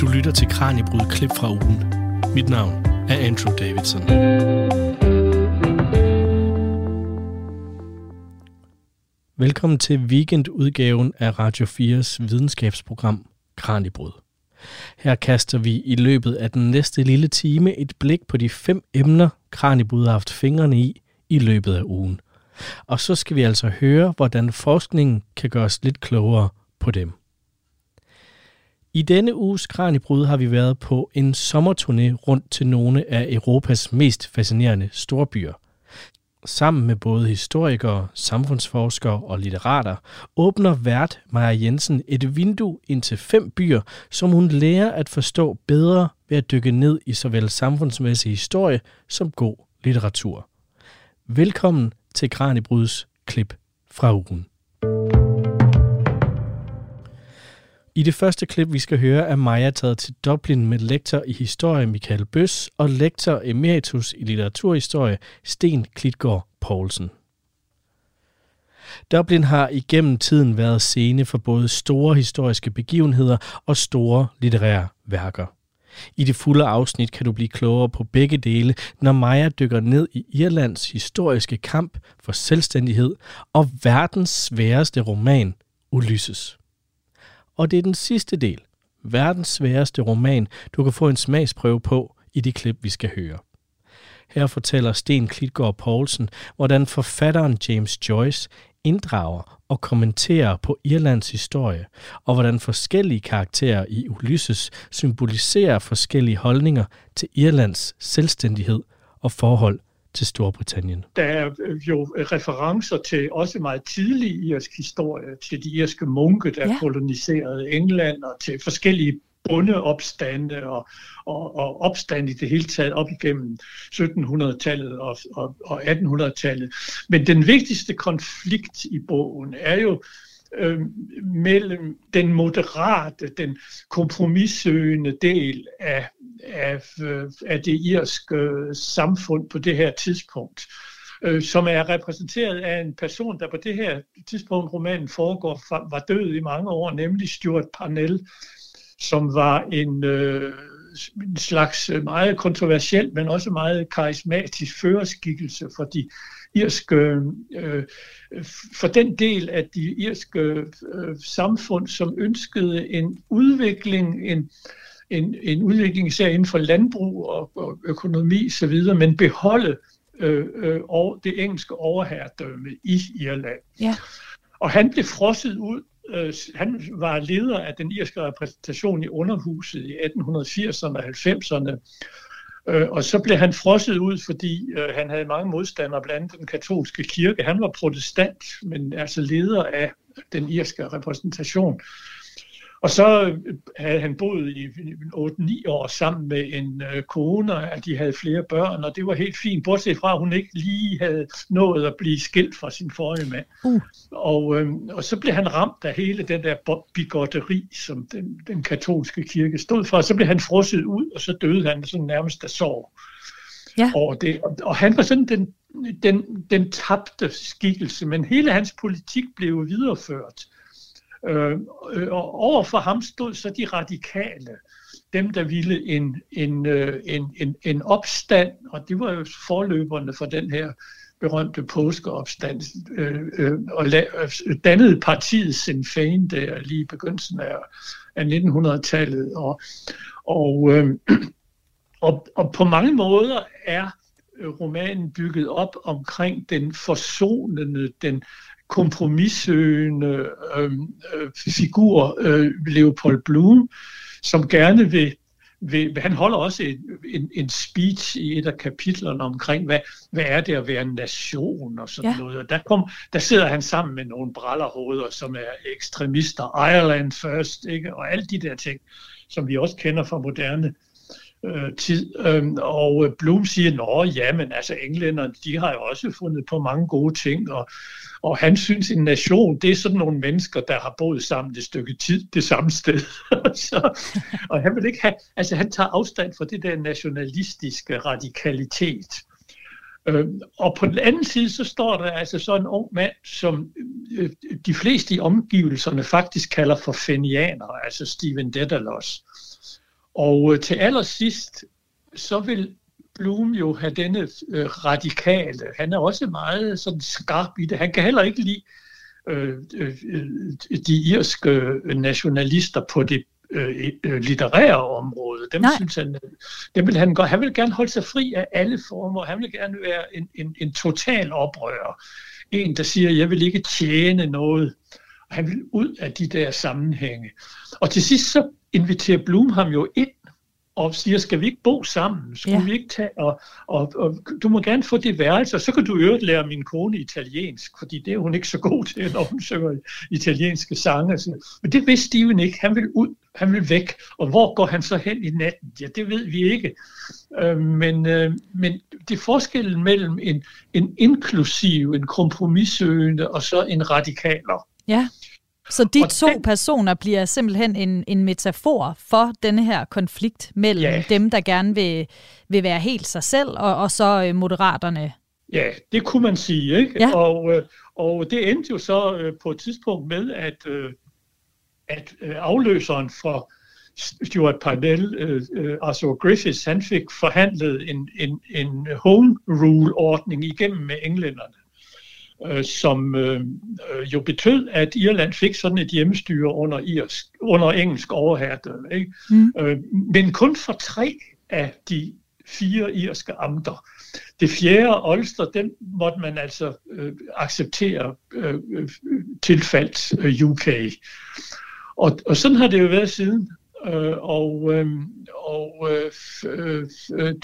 Du lytter til Kranjebrud klip fra ugen. Mit navn er Andrew Davidson. Velkommen til weekendudgaven af Radio 4's videnskabsprogram Kranjebrud. Her kaster vi i løbet af den næste lille time et blik på de fem emner, Kranjebrud har haft fingrene i i løbet af ugen. Og så skal vi altså høre, hvordan forskningen kan gøre os lidt klogere på dem. I denne uges Kranjebrud har vi været på en sommerturné rundt til nogle af Europas mest fascinerende storbyer. Sammen med både historikere, samfundsforskere og litterater åbner vært Maja Jensen et vindue ind til fem byer, som hun lærer at forstå bedre ved at dykke ned i såvel samfundsmæssig historie som god litteratur. Velkommen til Kranjebruds klip fra ugen. I det første klip, vi skal høre, er Maja taget til Dublin med lektor i historie Michael Bøs og lektor emeritus i litteraturhistorie Sten Klitgaard Poulsen. Dublin har igennem tiden været scene for både store historiske begivenheder og store litterære værker. I det fulde afsnit kan du blive klogere på begge dele, når Maja dykker ned i Irlands historiske kamp for selvstændighed og verdens sværeste roman, Ulysses. Og det er den sidste del, verdens sværeste roman, du kan få en smagsprøve på i det klip, vi skal høre. Her fortæller Sten Klitgaard Poulsen, hvordan forfatteren James Joyce inddrager og kommenterer på Irlands historie, og hvordan forskellige karakterer i Ulysses symboliserer forskellige holdninger til Irlands selvstændighed og forhold til Storbritannien. Der er jo referencer til også meget tidlig irsk historie, til de irske munke, der ja. koloniserede England, og til forskellige bondeopstande og, og, og opstand i det hele taget op igennem 1700-tallet og, og, og 1800-tallet. Men den vigtigste konflikt i bogen er jo øh, mellem den moderate, den kompromissøgende del af, af, øh, af det irske øh, samfund på det her tidspunkt, øh, som er repræsenteret af en person, der på det her tidspunkt romanen foregår, var død i mange år, nemlig Stuart Parnell, som var en, øh, en slags meget kontroversiel, men også meget karismatisk førerskikkelse for de irske, øh, for den del af de irske øh, samfund, som ønskede en udvikling, en, en, en udvikling især inden for landbrug og, og økonomi osv., men beholde øh, øh, det engelske overherredømme i Irland. Ja. Og han blev frosset ud øh, han var leder af den irske repræsentation i underhuset i 1880'erne og 90'erne. Øh, og så blev han frosset ud, fordi øh, han havde mange modstandere, blandt andet den katolske kirke. Han var protestant, men altså leder af den irske repræsentation. Og så øh, havde han boet i 8-9 år sammen med en øh, kone, og de havde flere børn, og det var helt fint, bortset fra, at hun ikke lige havde nået at blive skilt fra sin forrige mand. Uh. Og, øh, og så blev han ramt af hele den der bigotteri, som den, den katolske kirke stod for, og så blev han frosset ud, og så døde han sådan nærmest af sorg. Ja. Og, det, og, og han var sådan den, den, den tabte skikkelse, men hele hans politik blev videreført. Øh, øh, og over for ham stod så de radikale, dem der ville en, en, øh, en, en, en opstand, og det var jo forløberne for den her berømte påskeopstand, øh, øh, og la- øh, dannede partiet Sinn Féin der lige i begyndelsen af, af 1900-tallet. Og, og, øh, og, og på mange måder er romanen bygget op omkring den forsonende, den kompromissøgende øh, øh, figur, øh, Leopold Bloom, som gerne vil, vil han holder også en, en, en speech i et af kapitlerne omkring, hvad, hvad er det at være en nation og sådan ja. noget. Og der, kom, der sidder han sammen med nogle brallerhoveder, som er ekstremister, Ireland first, ikke? og alle de der ting, som vi også kender fra moderne øh, tid. Øhm, og øh, Bloom siger, nå ja, men altså englænderne, de har jo også fundet på mange gode ting, og, og han synes, en nation, det er sådan nogle mennesker, der har boet sammen et stykke tid det samme sted. Så, og han vil ikke have, altså han tager afstand fra det der nationalistiske radikalitet. Øhm, og på den anden side, så står der altså så en ung mand, som øh, de fleste i omgivelserne faktisk kalder for fenianer, altså Steven Dedalus og øh, til allersidst, så vil Bloom jo have denne øh, radikale. Han er også meget sådan skarp i det. Han kan heller ikke lide øh, øh, de irske nationalister på det øh, øh, litterære område. Dem, synes han, dem vil han godt. Han vil gerne holde sig fri af alle former. Han vil gerne være en, en, en total oprører. En, der siger, jeg vil ikke tjene noget. Han vil ud af de der sammenhænge. Og til sidst så inviterer Blum ham jo ind og siger, skal vi ikke bo sammen? Skulle ja. vi ikke tage, og, og, og, du må gerne få det værelse, og så kan du øvrigt lære min kone italiensk, fordi det er hun ikke så god til, når hun synger italienske sange. Men det vidste Steven ikke. Han vil ud, han vil væk. Og hvor går han så hen i natten? Ja, det ved vi ikke. Øh, men, øh, men det er forskellen mellem en, en inklusiv, en kompromissøgende og så en radikaler. Ja. Så de og to den, personer bliver simpelthen en, en metafor for denne her konflikt mellem ja. dem, der gerne vil, vil være helt sig selv, og, og så øh, moderaterne. Ja, det kunne man sige. Ikke? Ja. Og, øh, og det endte jo så øh, på et tidspunkt med, at, at afløseren for Stuart Parnell, Arthur Griffiths, han fik forhandlet en, en, en home rule-ordning igennem med englænderne øh, som øh, øh, jo betød, at Irland fik sådan et hjemmestyre under, irsk, under engelsk overherredømme. Ikke? Mm. Øh, men kun for tre af de fire irske amter. Det fjerde, Ulster, den måtte man altså øh, acceptere øh, øh tilfaldt øh, UK. Og, og sådan har det jo været siden. Øh, og øh, og øh, øh, øh,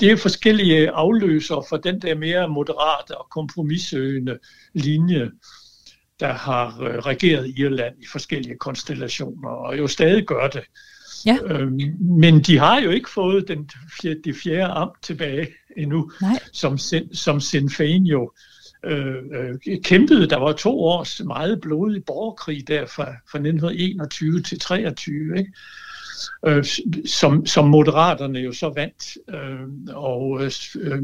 det er forskellige afløser for den der mere moderate og kompromissøgende linje, der har øh, regeret Irland i forskellige konstellationer, og jo stadig gør det. Ja. Øh, men de har jo ikke fået den, det fjerde amt tilbage endnu, Nej. som, som Sinn Féin jo øh, øh, kæmpede. Der var to års meget blodig borgerkrig der fra, fra 1921 til 23, ikke? øh, som, som moderaterne jo så vandt. Øh, og øh,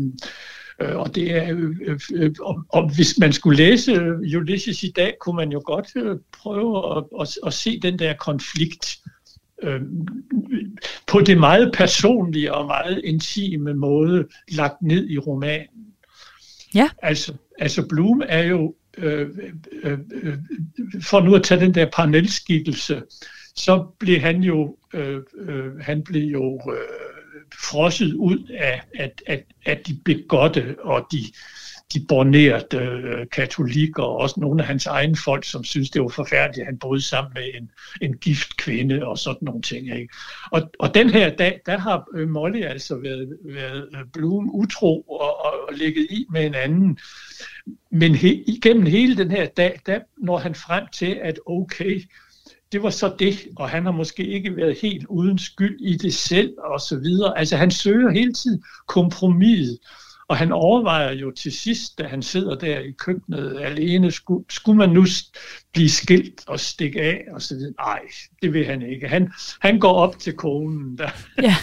øh, og det er øh, øh, og, og hvis man skulle læse Ulysses i dag, kunne man jo godt øh, prøve at, at, at se den der konflikt øh, på det meget personlige og meget intime måde lagt ned i romanen. Ja. Altså, altså Bloom er jo, øh, øh, øh, for nu at tage den der parnelskikkelse, så blev han jo, øh, øh, han blev jo øh, frosset ud af, af, af, af de begotte og de, de bornerede øh, katolikker, og også nogle af hans egne folk, som synes, det var forfærdeligt, at han boede sammen med en, en gift kvinde og sådan nogle ting. Ikke? Og, og den her dag, der har øh, Molly altså været, været øh, Bloom utro og, og, og ligget i med en anden. Men he, igennem hele den her dag, der når han frem til, at okay, det var så det, og han har måske ikke været helt uden skyld i det selv, og så videre. Altså han søger hele tiden kompromis, og han overvejer jo til sidst, da han sidder der i køkkenet alene, skulle, skulle man nu blive skilt og stikke af og så. Nej, det vil han ikke. Han, han går op til konen. Der. Ja.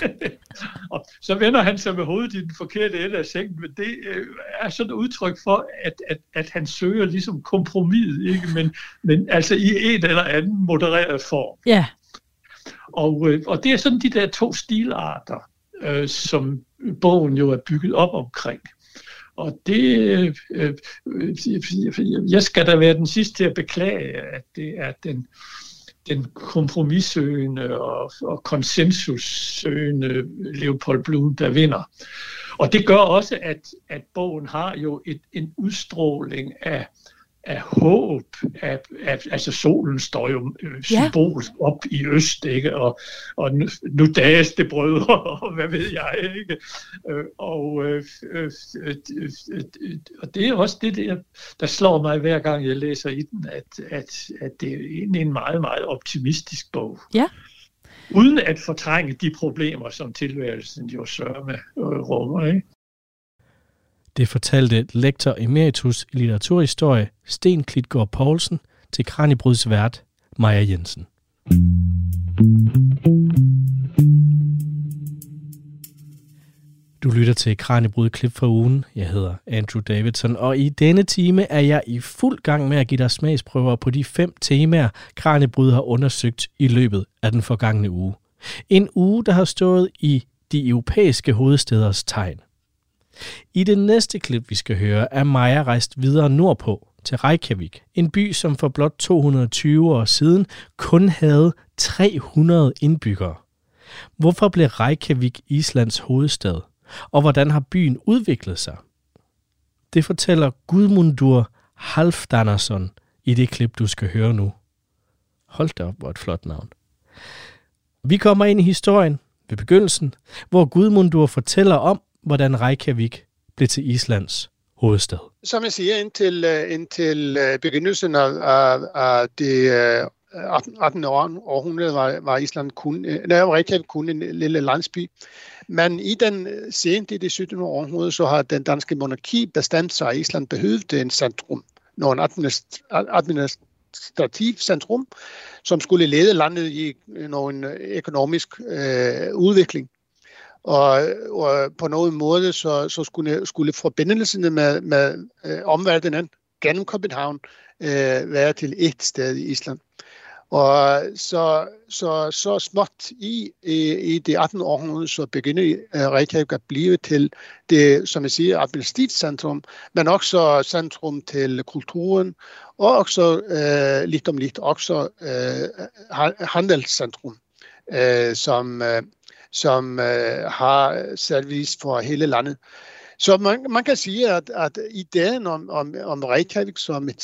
og så vender han sig med hovedet i den forkerte ende af sengen, men det øh, er sådan et udtryk for, at, at, at han søger ligesom kompromis, ikke? Men, men altså i en eller anden modereret form. Ja. Og, øh, og det er sådan de der to stilarter, øh, som bogen jo er bygget op omkring. Og det, øh, øh, jeg skal da være den sidste til at beklage, at det er den, den kompromissøgende og, og konsensussøgende Leopold Blum, der vinder. Og det gør også, at, at bogen har jo et, en udstråling af, af håb, af, af, altså solen står jo øh, symbolsk ja. op i øst, ikke? Og, og nu, nu dages det brødre, og hvad ved jeg, ikke? Øh, og, øh, øh, øh, og det er også det, der, der slår mig hver gang jeg læser i den, at, at, at det er egentlig en meget, meget optimistisk bog. Ja. Uden at fortrænge de problemer, som tilværelsen jo sørger med øh, rummer, ikke? Det fortalte lektor emeritus i litteraturhistorie Sten Klitgaard Poulsen til Kranibryds vært Maja Jensen. Du lytter til Kranjebrud klip fra ugen. Jeg hedder Andrew Davidson, og i denne time er jeg i fuld gang med at give dig smagsprøver på de fem temaer, Kranjebrud har undersøgt i løbet af den forgangne uge. En uge, der har stået i de europæiske hovedsteders tegn. I det næste klip, vi skal høre, er Maja rejst videre nordpå til Reykjavik, en by, som for blot 220 år siden kun havde 300 indbyggere. Hvorfor blev Reykjavik Islands hovedstad, og hvordan har byen udviklet sig? Det fortæller Gudmundur Halfdanason i det klip, du skal høre nu. Hold da op, hvor et flot navn. Vi kommer ind i historien ved begyndelsen, hvor Gudmundur fortæller om, hvordan Reykjavik blev til Islands hovedstad. Som jeg siger, indtil, øh, indtil øh, begyndelsen af, af, af det øh, 18. Århundrede var, var Island kun, nej, Reykjavik kun en lille landsby. Men i den sent i det 17. århundrede, så har den danske monarki bestemt sig, at Island behøvede en centrum, nogle administrativt centrum, som skulle lede landet i nogen økonomisk øh, udvikling. Og, og på nogen måde så, så skulle, skulle forbindelserne med, med øh, omverdenen gennem København øh, være til et sted i Island. Og så, så, så småt i, i, i det 18. århundrede, så begynder øh, Reykjavik at blive til det, som jeg siger, administrativcentrum, men også centrum til kulturen, og også øh, lidt om lidt også øh, handelscentrum, øh, som, øh, som øh, har service for hele landet. Så man, man kan sige, at, at ideen om, om, om Reykjavik som et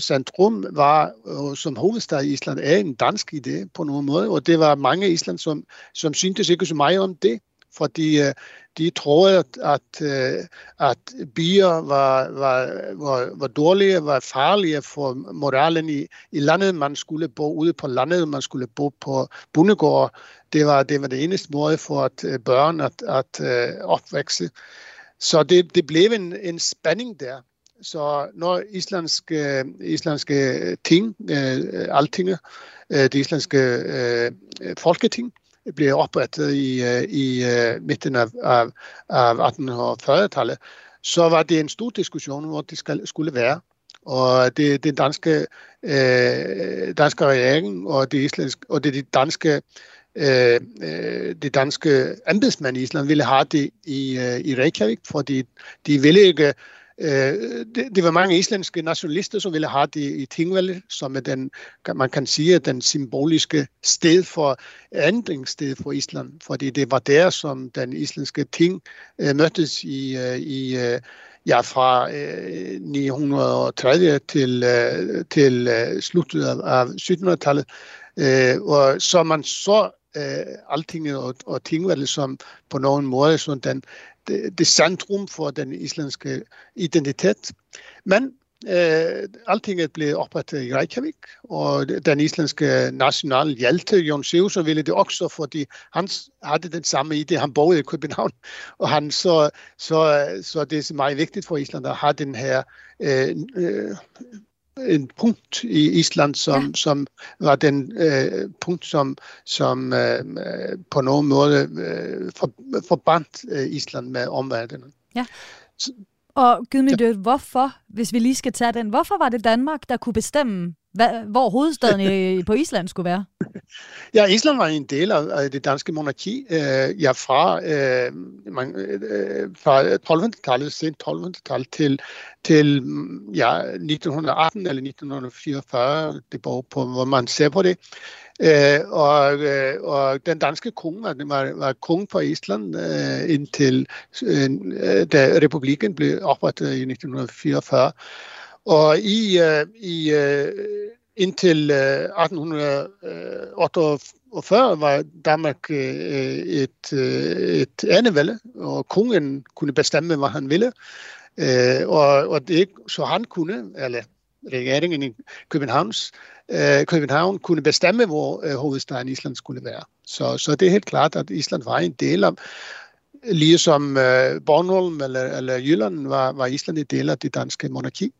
centrum var, øh, som hovedstad i Island, er en dansk idé på nogen måde, og det var mange i Island, som, som syntes ikke så meget om det, fordi øh, de troede, at, at, øh, at bier var, var, var, var dårlige, var farlige for moralen i, i landet. Man skulle bo ude på landet, man skulle bo på bundegård. Det var, det var det eneste måde for at øh, børn at, at, øh, at opvækse. Så det, det blev en, en spænding der. Så når islandske, øh, islandske ting, øh, altinget, øh, det islandske øh, folketing, blev oprettet i, eh, i eh, midten af, af, af 1840-tallet, så var det en stor diskussion, hvor det skal, skulle være. Og det, det danske, øh, danske regering og det, islandske, og det, det danske øh, det danske embedsmænd i Island ville have det i, øh, i Reykjavik, fordi de ville ikke Øh, Øh, det, det var mange islandske nationalister, som ville have det i Tingvalle, som er den, man kan sige, den symboliske sted for ændringssted for Island, fordi det var der, som den islandske ting øh, mødtes i, øh, i ja, fra øh, 930 til, øh, til øh, slutet af, 1700-tallet. Øh, og så man så øh, altinget og, og tingvalget som på nogen måde sådan den, det, det centrum for den islandske identitet. Men eh, øh, altinget blev oprettet i Reykjavik, og den islandske nationalhjelte, Jon Sivsen, ville det også, fordi han havde den samme idé. Han boede i København, og han så, så, så det er meget vigtigt for Island at have den her øh, øh, en punkt i Island, som, ja. som var den øh, punkt, som, som øh, på nogen måde øh, for, forbandt øh, Island med omverdenen. Ja. Så, og Gudmund, ja. hvorfor, hvis vi lige skal tage den, hvorfor var det Danmark, der kunne bestemme, hvad, hvor hovedstaden på Island skulle være? Ja, Island var en del af, det danske monarki. Øh, ja, fra, øh, man, øh, fra 1200-tallet, sent 1200-tallet til, til ja, 1918 eller 1944, det beror på, hvor man ser på det. Øh, og, øh, og den danske konge var, var konge på Island øh, indtil øh, da republikken blev oprettet i 1944. Og i, øh, i øh, indtil øh, 1848 var Danmark øh, et, øh, et anevælde, og kongen kunne bestemme, hvad han ville. Øh, og, og det, så han kunne, eller regeringen i Københavns, øh, København kunne bestemme, hvor øh, hovedstaden Island skulle være. Så, så det er helt klart, at Island var en del af, ligesom øh, Bornholm eller, eller Jylland var, var Island en del af det danske monarki.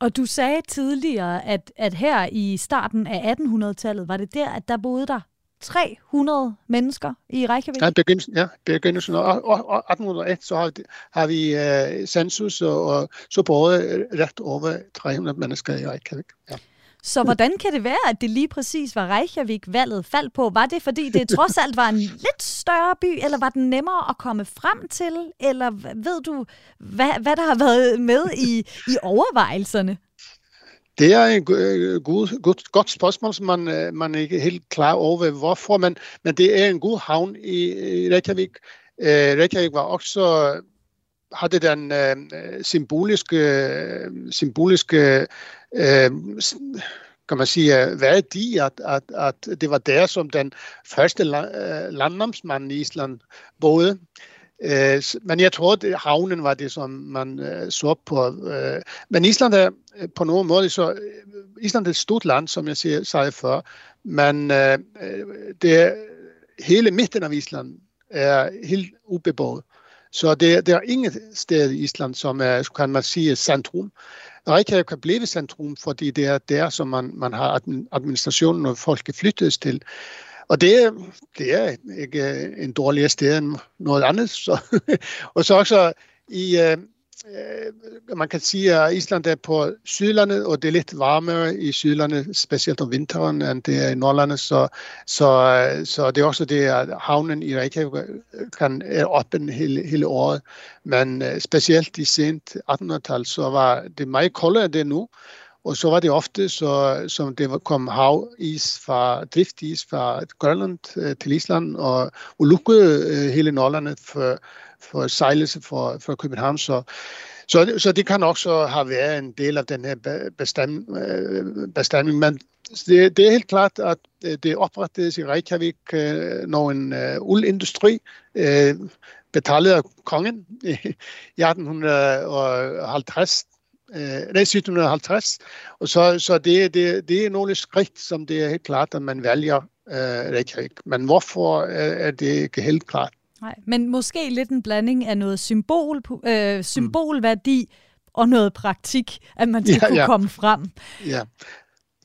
Og du sagde tidligere, at, at her i starten af 1800-tallet, var det der, at der boede der 300 mennesker i Reykjavik? Ja, begyndelsen, ja, begyndelsen af 1801, så har, har vi uh, census, og, og så boede ret over 300 mennesker i Reykjavik. Ja. Så hvordan kan det være, at det lige præcis var Reykjavik-valget faldt på? Var det, fordi det trods alt var en lidt større by, eller var den nemmere at komme frem til? Eller ved du, hvad, hvad der har været med i, i overvejelserne? Det er en god, øh, god, godt spørgsmål, som man, øh, man er ikke helt klar over, hvorfor, men, men det er en god havn i, øh, i Reykjavik. Uh, Reykjavik var også havde den uh, symboliske, symboliske uh, kan man sige, værdi, at, at, at det var der, som den første landnamsmand i Island boede. Øh, men jeg tror, at havnen var det, som man øh, så på. Øh, men Island er på nogen måde, så Island er et stort land, som jeg sagde før, men det hele midten af Island er helt ubeboet. Så det, det er ingen sted i Island, som er, kan man sige, centrum. Reykjavik kan blive centrum, fordi det er der, som man, man har administrationen og folk flyttes til. Og det, det er ikke øh, en dårligere sted end noget andet. Så, og så også i, øh, øh, man kan sige, at Island er på Sydlandet, og det er lidt varmere i Sydlandet, specielt om vinteren, end det er i Nordlandet. Så, så, øh, så det er også det, at havnen i Reykjavik kan er åben hele, hele året. Men specielt i sent 1800-tal, så var det meget koldere end det nu. Og så var det ofte, så, som det kom havis fra, driftis fra Grønland øh, til Island, og, og lukkede øh, hele Nordlandet for, for sejlelse fra, fra København. Så, så, så det kan også have været en del af den her bestand, øh. Men det, det er helt klart, at det oprettedes i Reykjavik øh, en uh, uldindustri, uh, betalt af kongen i 1850 nej, 1750. Og så, så det, det, det er nogle skridt, som det er helt klart, at man vælger øh, Reykjavik. Men hvorfor er det ikke helt klart? Nej, men måske lidt en blanding af noget symbol, øh, symbolværdi mm. og noget praktik, at man skal ja, kunne ja. komme frem. Ja.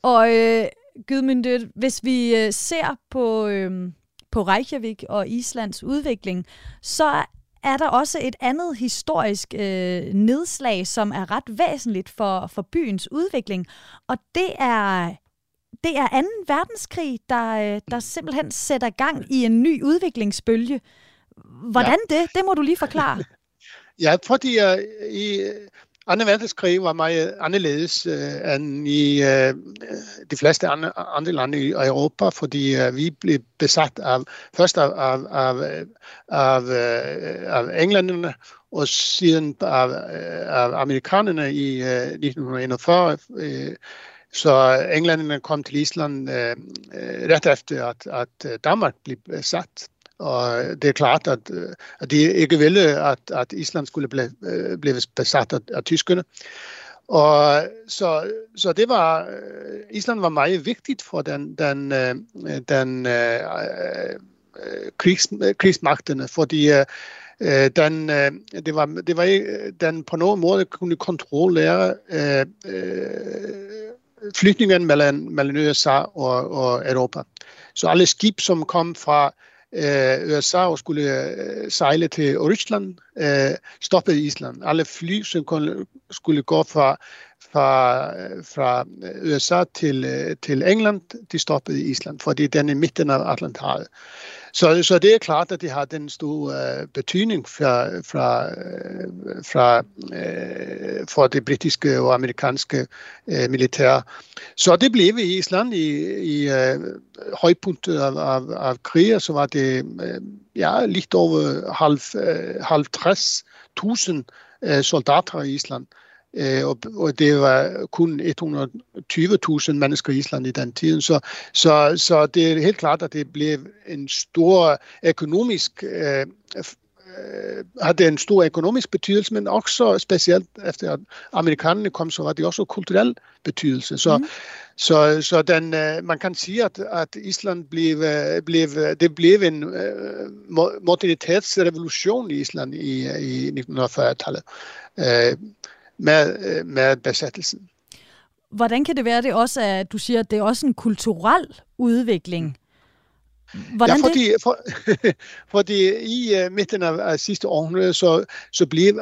Og øh, Gudmyndet, hvis vi øh, ser på, øh, på Reykjavik og Islands udvikling, så er der også et andet historisk øh, nedslag, som er ret væsentligt for, for byens udvikling, og det er det er 2. verdenskrig, der, øh, der simpelthen sætter gang i en ny udviklingsbølge. Hvordan ja. det? Det må du lige forklare. Ja, fordi uh, i anden verdenskrig var meget øh, anderledes uh, end i uh, de fleste andre, andre lande i Europa, fordi uh, vi blev besat af, først af, af, af, af, af englænderne, og siden af, af amerikanerne i uh, 1941. Uh, så englænderne kom til Island uh, ret efter, at, at Danmark blev besat. Og øh, det er klart, at, øh, at de ikke ville, at, at Island skulle blive, øh, blive besat af, af tyskerne. Og så, så det var, Island var meget vigtigt for den, den, den uh, krigs, krigsmagterne, fordi den, det var, det var, den på nogen måde kunne kontrollere flytningen mellem, mellem USA og, og Europa. Så alle skib, som kom fra øh, USA og skulle øh, sejle til Rusland, øh, stoppede Island. Alle fly, som skulle gå fra, fra, fra USA til, til England, de stoppede i Island, fordi den er midten af Atlanterhavet. Så, så det er klart, at det har den store uh, betydning fra, fra, øh, fra, uh, for det britiske og amerikanske uh, militær. Så det blev i Island i, i uh, højpunktet af, af, af krigen, så var det uh, ja, lidt over halv, uh, 50.000 uh, soldater i Island. Uh, og, og det var kun 120.000 mennesker i Island i den tiden. Så, så, så det er helt klart, at det blev en stor økonomisk øh, øh, havde en stor økonomisk betydelse, men også specielt efter at amerikanerne kom, så var det også kulturel betydelse. Så, mm. så, så den, man kan sige, at, at Island blev, blev, det blev en modernitetsrevolution i Island i, i 1940-tallet med, øh, med besættelsen. Hvordan kan det være, det også er, at du siger, at det er også en kulturel udvikling? Hvordan ja, fordi, det? For, fordi i uh, midten af, sidste århundrede, så, så blev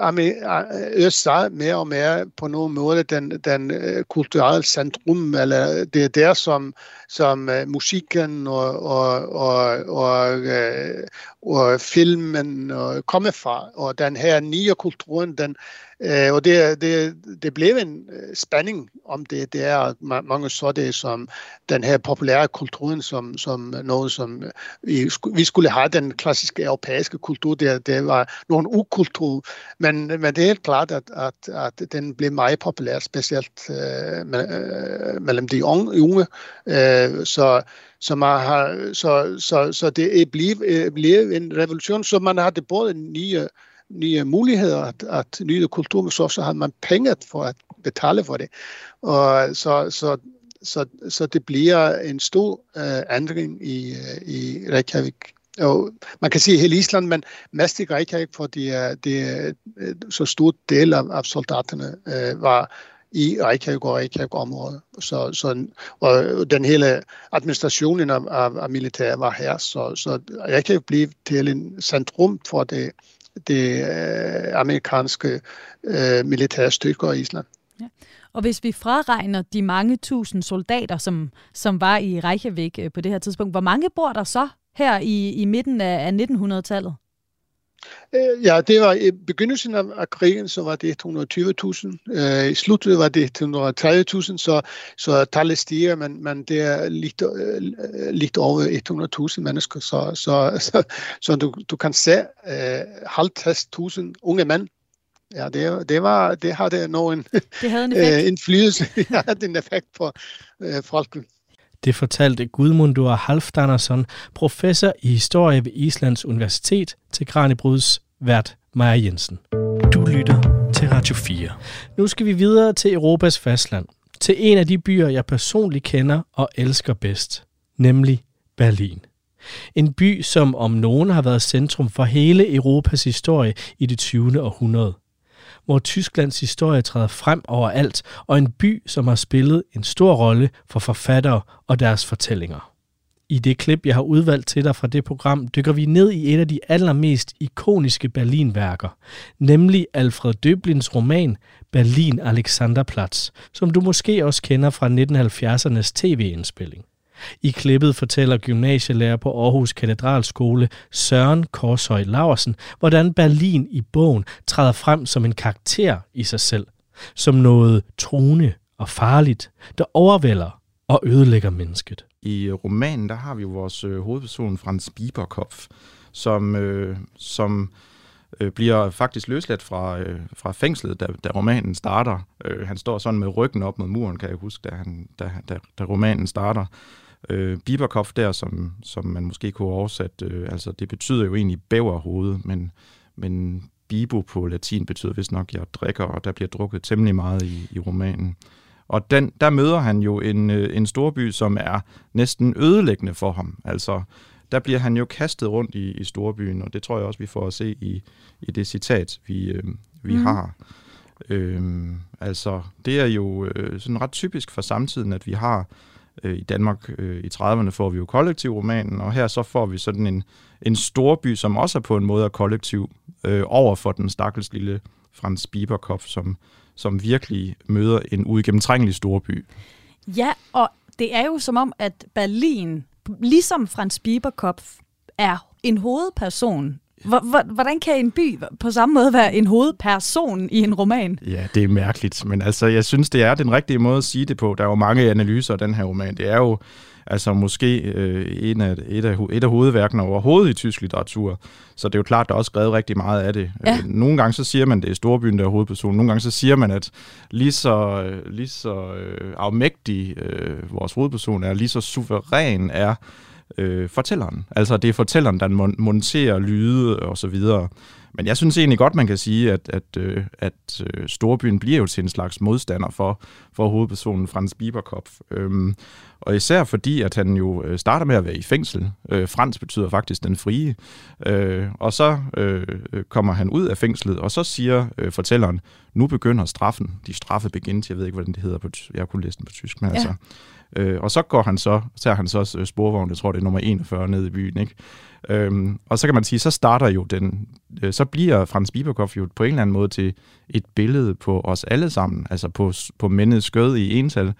USA mere og mere på nogen måde den, den uh, kulturelle centrum, eller det er der, som, som musikken og, og, og, og, og filmen kommer fra. Og den her nye kulturen, den, uh, og det, det, det blev en øh, spænding om det. Det er, mange så det som den her populære kulturen, som, som noget, som øh, vi, vi skulle have den klassiske europæiske kultur, det, det var nogen ukultur, men, men det er helt klart, at, at, at den blev meget populær, specielt uh, mellem de unge. unge. Uh, så, så, man har, så, så, så det er blevet, blevet en revolution, så man havde både nye, nye muligheder at, at nyde kultur, men så har man penge for at betale for det. Og så, så så, så det bliver en stor uh, ændring i, uh, i Reykjavik. Og man kan sige hele Island, men mest i Reykjavik, fordi uh, det er så stor del af, af soldaterne uh, var i Reykjavik og Reykjavik-området. Så, så, og den hele administrationen af, af, af militæret var her, så, så Reykjavik blev til en centrum for det, det øh, amerikanske øh, militære styrker i Island. Ja. Og hvis vi fraregner de mange tusind soldater, som, som var i Reykjavik øh, på det her tidspunkt, hvor mange bor der så her i, i midten af, af 1900-tallet? Øh, ja, det var i begyndelsen af krigen, så var det 120.000. Øh, I sluttet var det 130.000, så, så tallet stiger, men, men det er lidt, lidt over 100.000 mennesker. Så, så, så, så du, du kan se uh, 50.000 unge mænd Ja, det, det, var, det havde nogen det havde en effekt. indflydelse. ja, en effekt på øh, folken. Det fortalte Gudmundur Halfdanarsson, professor i historie ved Islands Universitet, til Kranibruds vært Maja Jensen. Du lytter til Radio 4. Nu skal vi videre til Europas fastland. Til en af de byer, jeg personligt kender og elsker bedst. Nemlig Berlin. En by, som om nogen har været centrum for hele Europas historie i det 20. århundrede hvor Tysklands historie træder frem overalt, og en by, som har spillet en stor rolle for forfattere og deres fortællinger. I det klip, jeg har udvalgt til dig fra det program, dykker vi ned i et af de allermest ikoniske Berlinværker, nemlig Alfred Döblins roman Berlin Alexanderplatz, som du måske også kender fra 1970'ernes tv-indspilling. I klippet fortæller gymnasielærer på Aarhus Katedralskole Søren Korshøj Laversen, hvordan Berlin i bogen træder frem som en karakter i sig selv. Som noget truende og farligt, der overvælder og ødelægger mennesket. I romanen der har vi jo vores øh, hovedperson Frans Bieberkopf, som, øh, som øh, bliver faktisk løsladt fra, øh, fra fængslet, da, da romanen starter. Øh, han står sådan med ryggen op mod muren, kan jeg huske, da, han, da, da, da romanen starter øh, Biberkopf der, som, som man måske kunne oversætte, øh, altså det betyder jo egentlig bæverhoved, men, men bibo på latin betyder vist nok, jeg drikker, og der bliver drukket temmelig meget i, i romanen. Og den, der møder han jo en, øh, en storby, som er næsten ødelæggende for ham. Altså, der bliver han jo kastet rundt i, i storbyen, og det tror jeg også, vi får at se i, i det citat, vi, øh, vi mm. har. Øhm, altså, det er jo øh, sådan ret typisk for samtiden, at vi har Øh, Øh, I Danmark øh, i 30'erne får vi jo kollektivromanen, og her så får vi sådan en, en storby, som også er på en måde er kollektiv, øh, over for den stakkels lille Frans Bieberkopf, som, som virkelig møder en uigennemtrængelig storby. Ja, og det er jo som om, at Berlin, ligesom Frans Bieberkopf, er en hovedperson Hvordan kan en by på samme måde være en hovedperson i en roman? Ja, det er mærkeligt, men altså, jeg synes, det er den rigtige måde at sige det på. Der er jo mange analyser af den her roman. Det er jo altså måske øh, en af, et, af, et af hovedværkene overhovedet i tysk litteratur. Så det er jo klart, der er også skrevet rigtig meget af det. Ja. Øh, nogle gange så siger man, det er storbyen, der er hovedpersonen. Nogle gange så siger man, at lige så, lige så øh, afmægtig øh, vores hovedperson er, lige så suveræn er øh, fortælleren. Altså det er fortælleren, der mon- monterer lyde og så videre. Men jeg synes egentlig godt, man kan sige, at, at, øh, at øh, Storbyen bliver jo til en slags modstander for, for hovedpersonen Frans Bieberkopf. Øhm, og især fordi, at han jo øh, starter med at være i fængsel. Øh, Frans betyder faktisk den frie. Øh, og så øh, kommer han ud af fængslet, og så siger øh, fortælleren, nu begynder straffen. De straffe begyndt, jeg ved ikke, hvordan det hedder på Jeg har kun læst den på tysk, men ja. altså Øh, og så går han så, tager han så øh, sporvognen, sporvogn, jeg tror det er nummer 41 ned i byen, ikke? Øhm, og så kan man sige, så starter jo den, øh, så bliver Frans Biberkopf jo på en eller anden måde til et billede på os alle sammen, altså på, på mændets skød i ental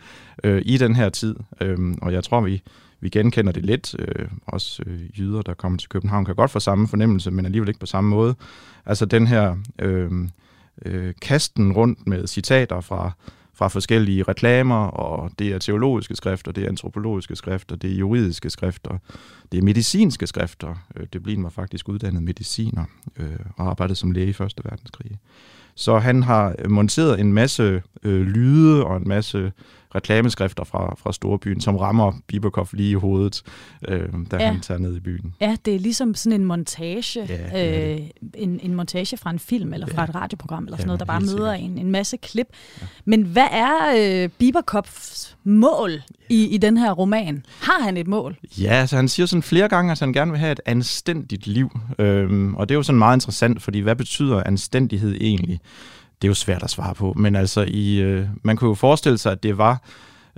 øh, i den her tid. Øhm, og jeg tror, vi, vi genkender det lidt. Øh, også øh, jyder, der kommer til København, kan godt få samme fornemmelse, men alligevel ikke på samme måde. Altså den her øh, øh, kasten rundt med citater fra fra forskellige reklamer, og det er teologiske skrifter, det er antropologiske skrifter, det er juridiske skrifter, det er medicinske skrifter. Det blev mig faktisk uddannet mediciner øh, og arbejdede som læge i Første Verdenskrig. Så han har monteret en masse øh, lyde og en masse reklameskrifter fra, fra Storbyen, som rammer Biberkopf lige i hovedet, øh, da ja. han tager ned i byen. Ja, det er ligesom sådan en montage, ja, øh, en, en montage fra en film eller fra ja. et radioprogram eller sådan ja, noget, der bare møder en, en masse klip. Ja. Men hvad er øh, Biberkopfs mål i, i den her roman? Har han et mål? Ja, altså han siger sådan flere gange, at han gerne vil have et anstændigt liv. Øhm, og det er jo sådan meget interessant, fordi hvad betyder anstændighed egentlig? Det er jo svært at svare på, men altså i, øh, man kunne jo forestille sig, at det var,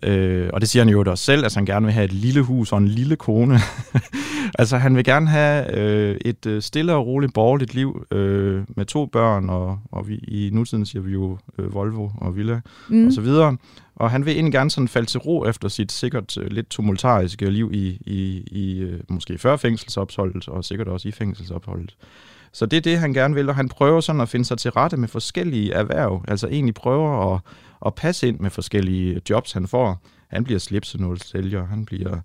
øh, og det siger han jo også selv, at han gerne vil have et lille hus og en lille kone. altså han vil gerne have øh, et øh, stille og roligt borgerligt liv øh, med to børn, og, og vi, i nutiden siger vi jo øh, Volvo og Villa mm. og så videre. Og han vil egentlig gerne sådan falde til ro efter sit sikkert øh, lidt tumultariske liv i, i, i øh, måske før fængselsopholdet, og sikkert også i fængselsopholdet. Så det er det, han gerne vil, og han prøver sådan at finde sig til rette med forskellige erhverv, altså egentlig prøver at, at passe ind med forskellige jobs, han får. Han bliver slipsenålsælger, han bliver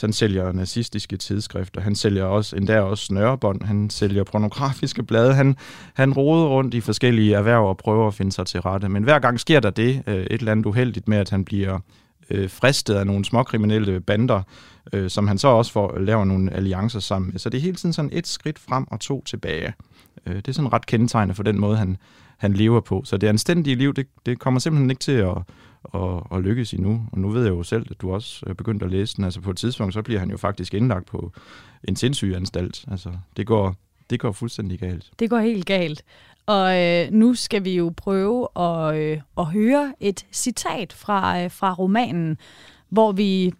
han sælger nazistiske tidsskrifter, han sælger også endda også snørebånd, han sælger pornografiske blade, han, han roder rundt i forskellige erhverv og prøver at finde sig til rette. Men hver gang sker der det, øh, et eller andet uheldigt med, at han bliver øh, fristet af nogle småkriminelle bander, øh, som han så også får øh, laver nogle alliancer sammen med. Så det er hele tiden sådan et skridt frem og to tilbage. Øh, det er sådan ret kendetegnende for den måde, han, han lever på. Så det anstændige liv, det, det kommer simpelthen ikke til at, at, at lykkes endnu. Og nu ved jeg jo selv, at du også er begyndt at læse den. Altså på et tidspunkt, så bliver han jo faktisk indlagt på en sindssygeanstalt. Altså det går, det går fuldstændig galt. Det går helt galt. Og øh, nu skal vi jo prøve at, øh, at høre et citat fra, øh, fra romanen, hvor vi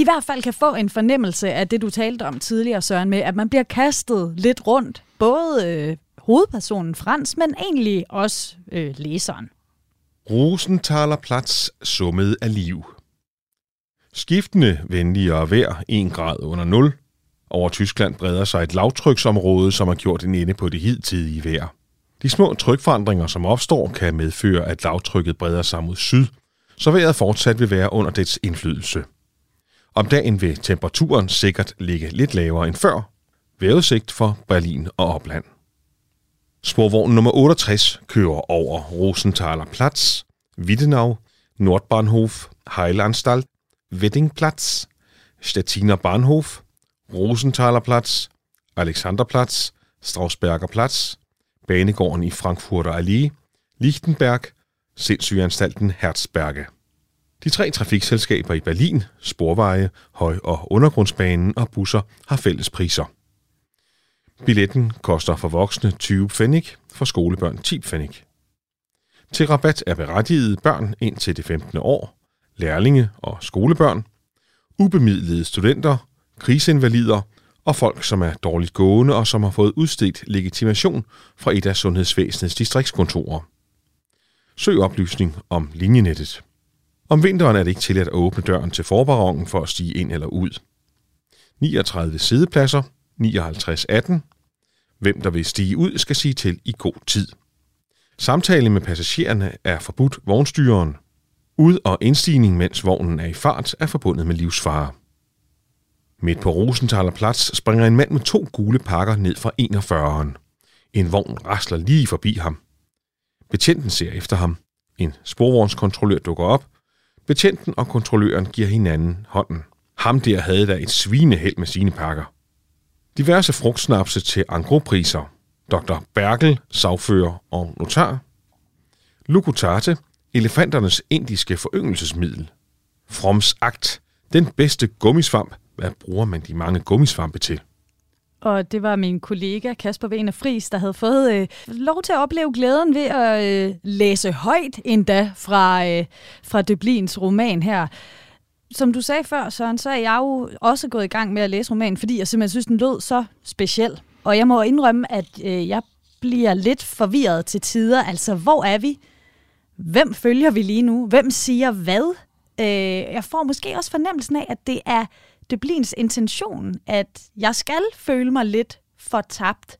i hvert fald kan få en fornemmelse af det, du talte om tidligere, Søren, med, at man bliver kastet lidt rundt. Både øh, hovedpersonen Frans, men egentlig også øh, læseren. Rosenthaler Plads summede af liv. Skiftende venligere vejr 1 grad under 0. Over Tyskland breder sig et lavtryksområde, som har gjort en ende på det hidtidige vejr. De små trykforandringer, som opstår, kan medføre, at lavtrykket breder sig mod syd, så vejret fortsat vil være under dets indflydelse. Om dagen vil temperaturen sikkert ligge lidt lavere end før. Vejrudsigt for Berlin og opland. Sporvogn nummer 68 kører over Rosenthaler Platz, Wittenau, Nordbahnhof, Heilanstalt, Weddingplatz, Stettiner Bahnhof, Rosenthaler Platz, Alexanderplatz, Strausberger Platz, Banegården i Frankfurter Allee, Lichtenberg, Sindssygeanstalten Herzberge. De tre trafikselskaber i Berlin, Sporveje, Høj- og Undergrundsbanen og busser har fælles priser. Billetten koster for voksne 20 pfennig, for skolebørn 10 pfennig. Til rabat er berettiget børn indtil det 15. år, lærlinge og skolebørn, ubemidlede studenter, krigsinvalider og folk, som er dårligt gående og som har fået udstedt legitimation fra et af sundhedsvæsenets distriktskontorer. Søg oplysning om linjenettet. Om vinteren er det ikke tilladt at åbne døren til forbarongen for at stige ind eller ud. 39 sædepladser, 59 18. Hvem der vil stige ud, skal sige til i god tid. Samtale med passagererne er forbudt vognstyreren. Ud- og indstigning, mens vognen er i fart, er forbundet med livsfare. Midt på Rosenthaler Plads springer en mand med to gule pakker ned fra 41'eren. En vogn rasler lige forbi ham. Betjenten ser efter ham. En sporvognskontrollør dukker op. Betjenten og kontrolløren giver hinanden hånden. Ham der havde da et svineheld med sine pakker. Diverse frugtsnapse til angropriser. Dr. Berkel, sagfører og notar. Lukutate, elefanternes indiske foryngelsesmiddel. Froms akt, den bedste gummisvamp, hvad bruger man de mange gummisvampe til? Og det var min kollega Kasper Wiener Fris, der havde fået øh, lov til at opleve glæden ved at øh, læse højt endda fra, øh, fra Døblins roman her. som du sagde før, Søren, så er jeg jo også gået i gang med at læse romanen, fordi jeg simpelthen synes, den lød så speciel. Og jeg må indrømme, at øh, jeg bliver lidt forvirret til tider. Altså, hvor er vi? Hvem følger vi lige nu? Hvem siger hvad? Øh, jeg får måske også fornemmelsen af, at det er det bliver ens intention, at jeg skal føle mig lidt fortabt.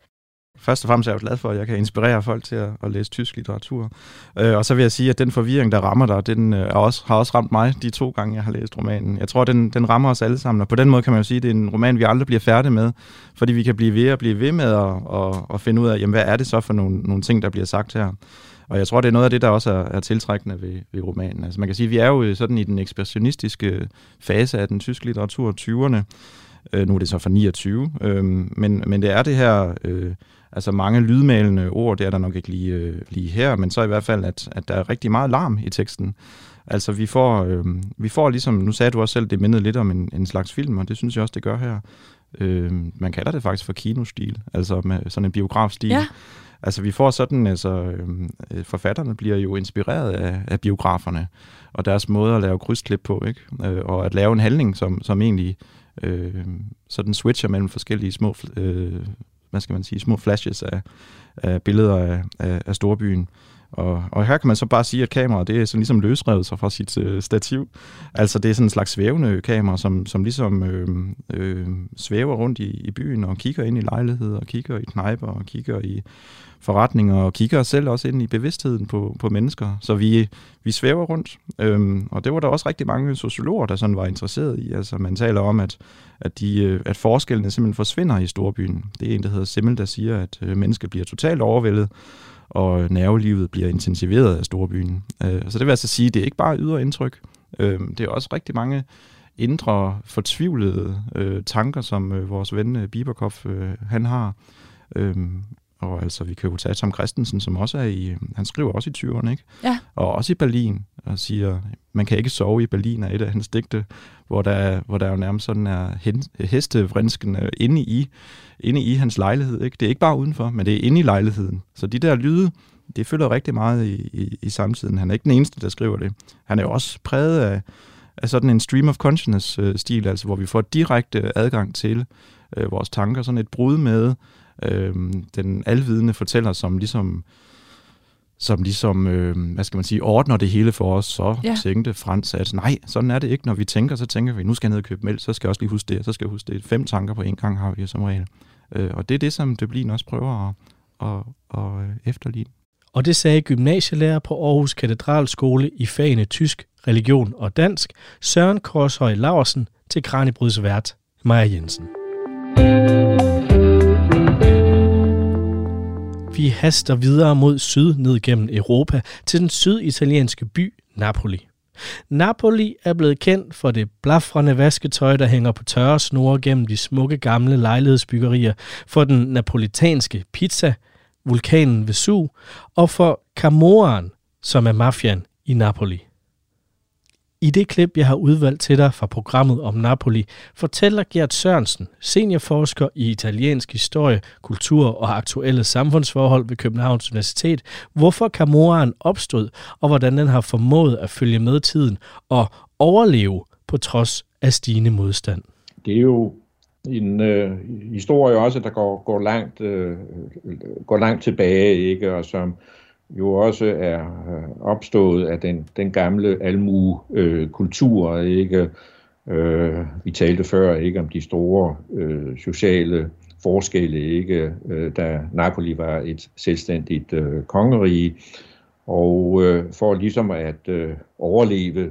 Først og fremmest er jeg glad for, at jeg kan inspirere folk til at, at læse tysk litteratur. Øh, og så vil jeg sige, at den forvirring, der rammer dig, den øh, er også, har også ramt mig de to gange, jeg har læst romanen. Jeg tror, den, den rammer os alle sammen, og på den måde kan man jo sige, at det er en roman, vi aldrig bliver færdige med, fordi vi kan blive ved og blive ved med at, at, og finde ud af, jamen, hvad er det så for nogle, nogle ting, der bliver sagt her. Og jeg tror, det er noget af det, der også er, er tiltrækkende ved, ved romanen. Altså man kan sige, at vi er jo sådan i den ekspressionistiske fase af den tyske litteratur, 20'erne. Øh, nu er det så fra 29. Øh, men, men det er det her... Øh, altså mange lydmalende ord, det er der nok ikke lige, øh, lige her, men så i hvert fald, at, at der er rigtig meget larm i teksten. Altså vi får, øh, vi får ligesom, nu sagde du også selv, det mindede lidt om en, en slags film, og det synes jeg også, det gør her. Øh, man kalder det faktisk for kinostil, altså med sådan en biografstil. Ja. Altså vi får sådan, altså øhm, øh, forfatterne bliver jo inspireret af, af biograferne og deres måde at lave krydsklip på, ikke? Øh, og at lave en handling, som, som egentlig øh, sådan switcher mellem forskellige små, øh, hvad skal man sige, små flashes af, af billeder af, af, af storbyen. Og, og her kan man så bare sige, at kameraet det er sådan ligesom løsrevet sig fra sit øh, stativ. Altså det er sådan en slags svævende kamera, som, som ligesom øh, øh, svæver rundt i, i byen og kigger ind i lejligheder, og kigger i knejper og kigger i forretninger og kigger selv også ind i bevidstheden på, på mennesker. Så vi, vi svæver rundt, øhm, og det var der også rigtig mange sociologer, der sådan var interesseret i. Altså man taler om, at, at, de, øh, at forskellene simpelthen forsvinder i storbyen. Det er en, der hedder Simmel, der siger, at øh, mennesker bliver totalt overvældet, og nervelivet bliver intensiveret af storbyen. Øh, så det vil altså sige, at det er ikke bare ydre indtryk. Øh, det er også rigtig mange indre fortvivlede øh, tanker, som øh, vores ven øh, Bieberkopf øh, han har. Øhm, og altså, vi kan jo tage Tom Christensen, som også er i, han skriver også i 20'erne, ikke? Ja. Og også i Berlin, og siger, man kan ikke sove i Berlin, er et af hans digte, hvor der, hvor der jo nærmest sådan er hestevrinsken inde i, inde i hans lejlighed, ikke? Det er ikke bare udenfor, men det er inde i lejligheden. Så de der lyde, det følger rigtig meget i, i, i samtiden. Han er ikke den eneste, der skriver det. Han er jo også præget af, af sådan en stream of consciousness-stil, altså hvor vi får direkte adgang til øh, vores tanker, sådan et brud med, øh, den alvidende fortæller, som ligesom som ligesom, øh, hvad skal man sige, ordner det hele for os, så ja. tænkte Frans, at nej, sådan er det ikke. Når vi tænker, så tænker vi, nu skal jeg ned og købe mælk, så skal jeg også lige huske det, så skal jeg huske det. Fem tanker på en gang har vi som regel. Øh, og det er det, som det bliver også prøver at, at, at, at efterligne. Og det sagde gymnasielærer på Aarhus Katedralskole i fagene tysk, religion og dansk, Søren Korshøj Laversen til Kranibryds vært, Maja Jensen. Vi haster videre mod syd ned gennem Europa til den syditalienske by Napoli. Napoli er blevet kendt for det blafrende vasketøj, der hænger på tørre snore gennem de smukke gamle lejlighedsbyggerier, for den napolitanske pizza, vulkanen Vesuv og for Camorraen, som er mafian i Napoli. I det klip, jeg har udvalgt til dig fra programmet om Napoli, fortæller Gert Sørensen, seniorforsker i italiensk historie, kultur og aktuelle samfundsforhold ved Københavns Universitet, hvorfor Camorraen opstod, og hvordan den har formået at følge med tiden og overleve på trods af stigende modstand. Det er jo en øh, historie også, der går, går, langt, øh, går langt tilbage, ikke? og som jo også er øh, opstået af den, den gamle almue-kultur, øh, ikke? Øh, vi talte før ikke om de store øh, sociale forskelle, ikke? Øh, da Napoli var et selvstændigt øh, kongerige, og øh, for ligesom at øh, overleve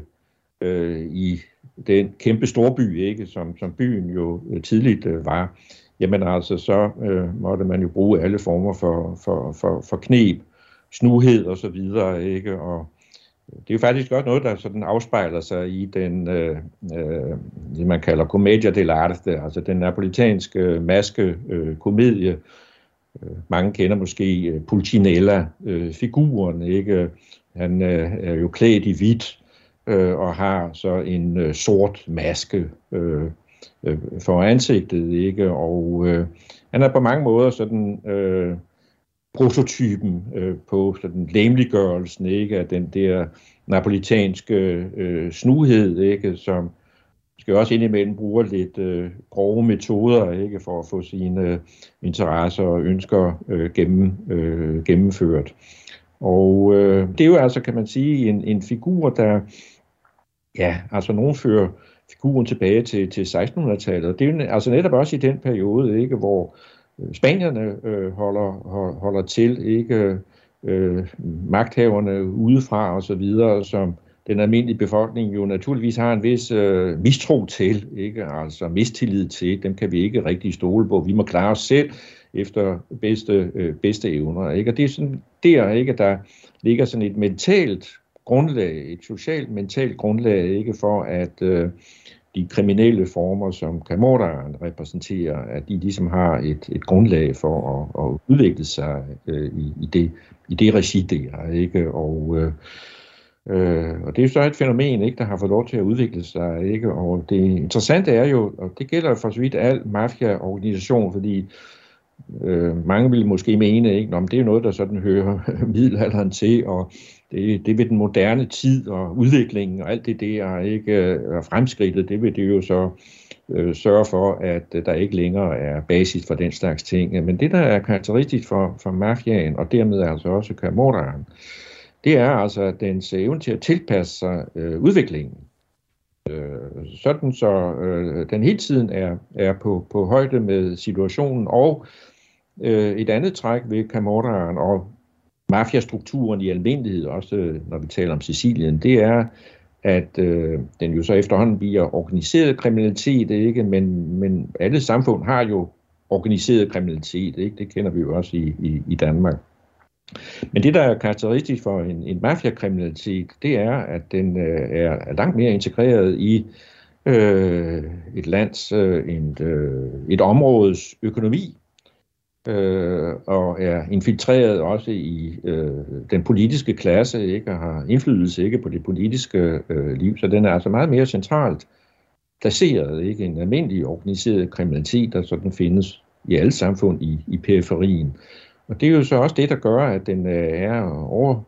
øh, i den kæmpe storby, ikke, som, som byen jo øh, tidligt øh, var, jamen altså, så øh, måtte man jo bruge alle former for, for, for, for knep snuhed og så videre, ikke? Og øh, det er jo faktisk godt noget, der sådan afspejler sig i den, øh, øh, det man kalder commedia dell'arte, altså den napolitanske øh, maske øh, komedie. Øh, mange kender måske Pulcinella-figuren, øh, ikke? Han øh, er jo klædt i hvidt øh, og har så en øh, sort maske øh, øh, for ansigtet, ikke? Og øh, han er på mange måder sådan... Øh, prototypen øh, på sådan lemliggørelsen ikke af den der napolitanske øh, snuhed, ikke som skal også indimellem bruge lidt øh, grove metoder ikke, for at få sine øh, interesser og ønsker øh, gennem, øh, gennemført. Og øh, det er jo altså, kan man sige, en, en figur, der, ja, altså nogen fører figuren tilbage til, til 1600-tallet. Det er jo altså netop også i den periode, ikke, hvor Øh, spanierne øh, holder, holder til, ikke øh, magthaverne udefra og så videre, som den almindelige befolkning jo naturligvis har en vis øh, mistro til, ikke? altså mistillid til. Dem kan vi ikke rigtig stole på. Vi må klare os selv efter bedste, øh, bedste evner. Ikke? Og det er sådan der, ikke, der ligger sådan et mentalt grundlag, et socialt mentalt grundlag, ikke for at øh, de kriminelle former, som Camorraen repræsenterer, at de ligesom har et, et grundlag for at, at udvikle sig øh, i, i, det, i det regi der, ikke? Og, øh, øh, og det er jo så et fænomen, ikke, der har fået lov til at udvikle sig, ikke? Og det interessante er jo, og det gælder for så vidt al mafia-organisation, fordi øh, mange vil måske mene, ikke, Nå, men det er noget, der sådan hører middelalderen til, og det, det vil den moderne tid og udviklingen og alt det der, ikke, øh, og fremskridtet, det vil det jo så øh, sørge for, at øh, der ikke længere er basis for den slags ting. Men det, der er karakteristisk for, for mafiaen, og dermed altså også Camorraen, det er altså dens evne til at tilpasse sig øh, udviklingen. Øh, sådan så øh, den hele tiden er, er på, på højde med situationen, og øh, et andet træk ved Camorraen og mafiastrukturen i almindelighed, også øh, når vi taler om Sicilien, det er, at øh, den jo så efterhånden bliver organiseret kriminalitet, ikke? Men, men alle samfund har jo organiseret kriminalitet, ikke? det kender vi jo også i, i, i Danmark. Men det, der er karakteristisk for en, en mafiakriminalitet, det er, at den øh, er langt mere integreret i øh, et lands, øh, et, øh, et områdes økonomi, øh, og er infiltreret også i øh, den politiske klasse, ikke og har indflydelse ikke på det politiske øh, liv, så den er altså meget mere centralt placeret, ikke en almindelig organiseret kriminalitet, der sådan findes i alle samfund i, i periferien. Og det er jo så også det, der gør, at den øh, er over,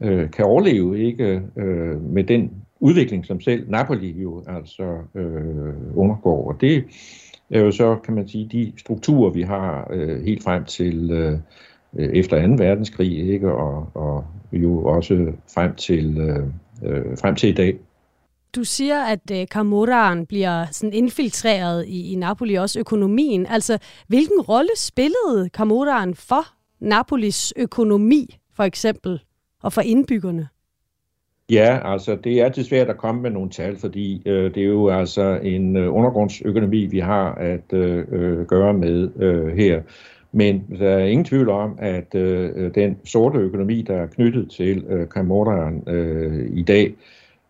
øh, kan overleve ikke øh, med den udvikling, som selv Napoli jo altså øh, undergår. Og det er jo så, kan man sige, de strukturer, vi har øh, helt frem til øh, efter 2. verdenskrig, ikke? Og, og jo også frem til, øh, øh frem til i dag. Du siger, at øh, Camorraen bliver sådan infiltreret i, i Napoli, også økonomien. Altså, hvilken rolle spillede Camorraen for Napolis økonomi, for eksempel, og for indbyggerne? Ja, altså det er altid svært at komme med nogle tal, fordi øh, det er jo altså en øh, undergrundsøkonomi, vi har at øh, øh, gøre med øh, her. Men der er ingen tvivl om, at øh, den sorte økonomi, der er knyttet til øh, Kremorderen øh, i dag,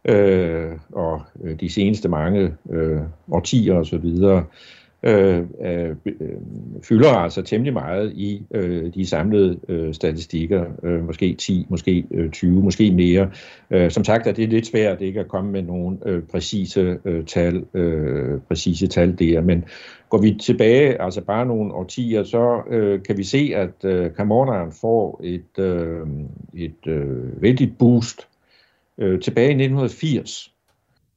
øh, og øh, de seneste mange øh, årtier osv., Øh, øh, øh, fylder altså temmelig meget i øh, de samlede øh, statistikker, øh, måske 10, måske øh, 20, måske mere. Øh, som sagt er det lidt svært ikke at komme med nogle øh, præcise øh, tal, øh, præcise tal der, men går vi tilbage, altså bare nogle årtier, så øh, kan vi se, at øh, Camorraen får et, øh, et øh, vældigt boost. Øh, tilbage i 1980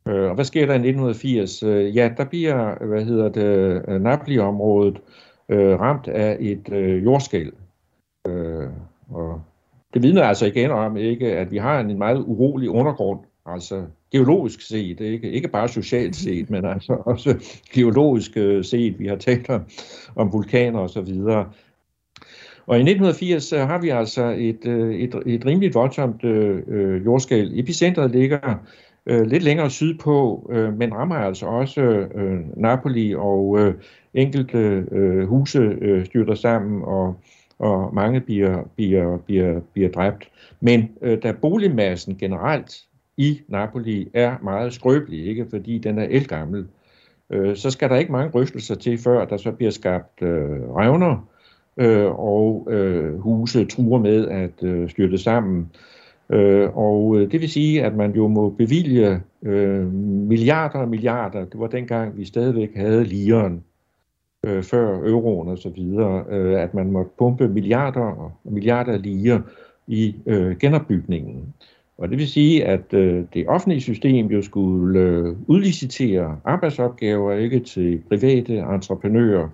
Øh, og hvad sker der i 1980? Øh, ja, der bliver, hvad hedder det, øh, Napoli-området øh, ramt af et øh, jordskæl. Øh, og det vidner altså igen om, ikke, at vi har en meget urolig undergrund, altså geologisk set, ikke, ikke bare socialt set, men altså også geologisk øh, set. Vi har talt om, om vulkaner og så videre. Og i 1980 øh, har vi altså et, et, et rimeligt voldsomt øh, jordskæl. Epicentret ligger øh, lidt længere sydpå, øh, men rammer altså også øh, Napoli, og øh, enkelte øh, huse øh, styrter sammen, og, og mange bliver, bliver, bliver, bliver dræbt. Men øh, da boligmassen generelt i Napoli er meget skrøbelig, ikke fordi den er elgammel, øh, så skal der ikke mange rystelser til, før der så bliver skabt øh, revner, øh, og øh, huse truer med at øh, styrte sammen. Øh, Øh, og øh, det vil sige, at man jo må bevilge øh, milliarder og milliarder. Det var dengang, vi stadigvæk havde liren øh, før euroen og så videre, øh, at man måtte pumpe milliarder og milliarder af liger i øh, genopbygningen. Og det vil sige, at øh, det offentlige system jo skulle øh, udlicitere arbejdsopgaver ikke til private entreprenører.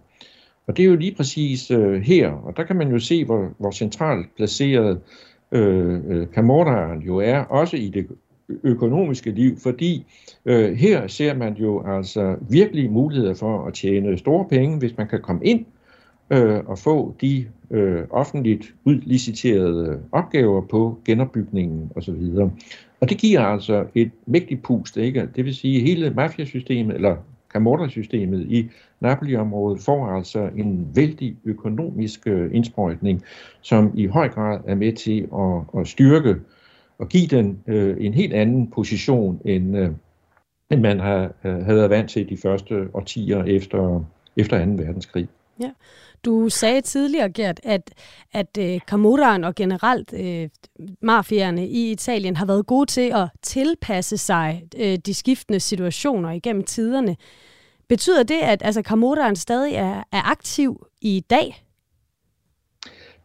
Og det er jo lige præcis øh, her, og der kan man jo se, hvor, hvor centralt placeret øh, øh, øh Kamordaren jo er, også i det økonomiske liv, fordi øh, her ser man jo altså virkelig muligheder for at tjene store penge, hvis man kan komme ind øh, og få de øh, offentligt udliciterede opgaver på genopbygningen osv. Og det giver altså et mægtigt pust, ikke? Det vil sige, at hele mafiasystemet, eller Camorra-systemet i Napoli-området får altså en vældig økonomisk øh, indsprøjtning, som i høj grad er med til at, at styrke og give den øh, en helt anden position, end, øh, end man har, øh, havde været vant til de første årtier efter, efter 2. verdenskrig. Ja. Du sagde tidligere, Gert, at, at øh, Camorraen og generelt øh, mafierne i Italien har været gode til at tilpasse sig øh, de skiftende situationer igennem tiderne. Betyder det, at altså, Camorraen stadig er, er aktiv i dag?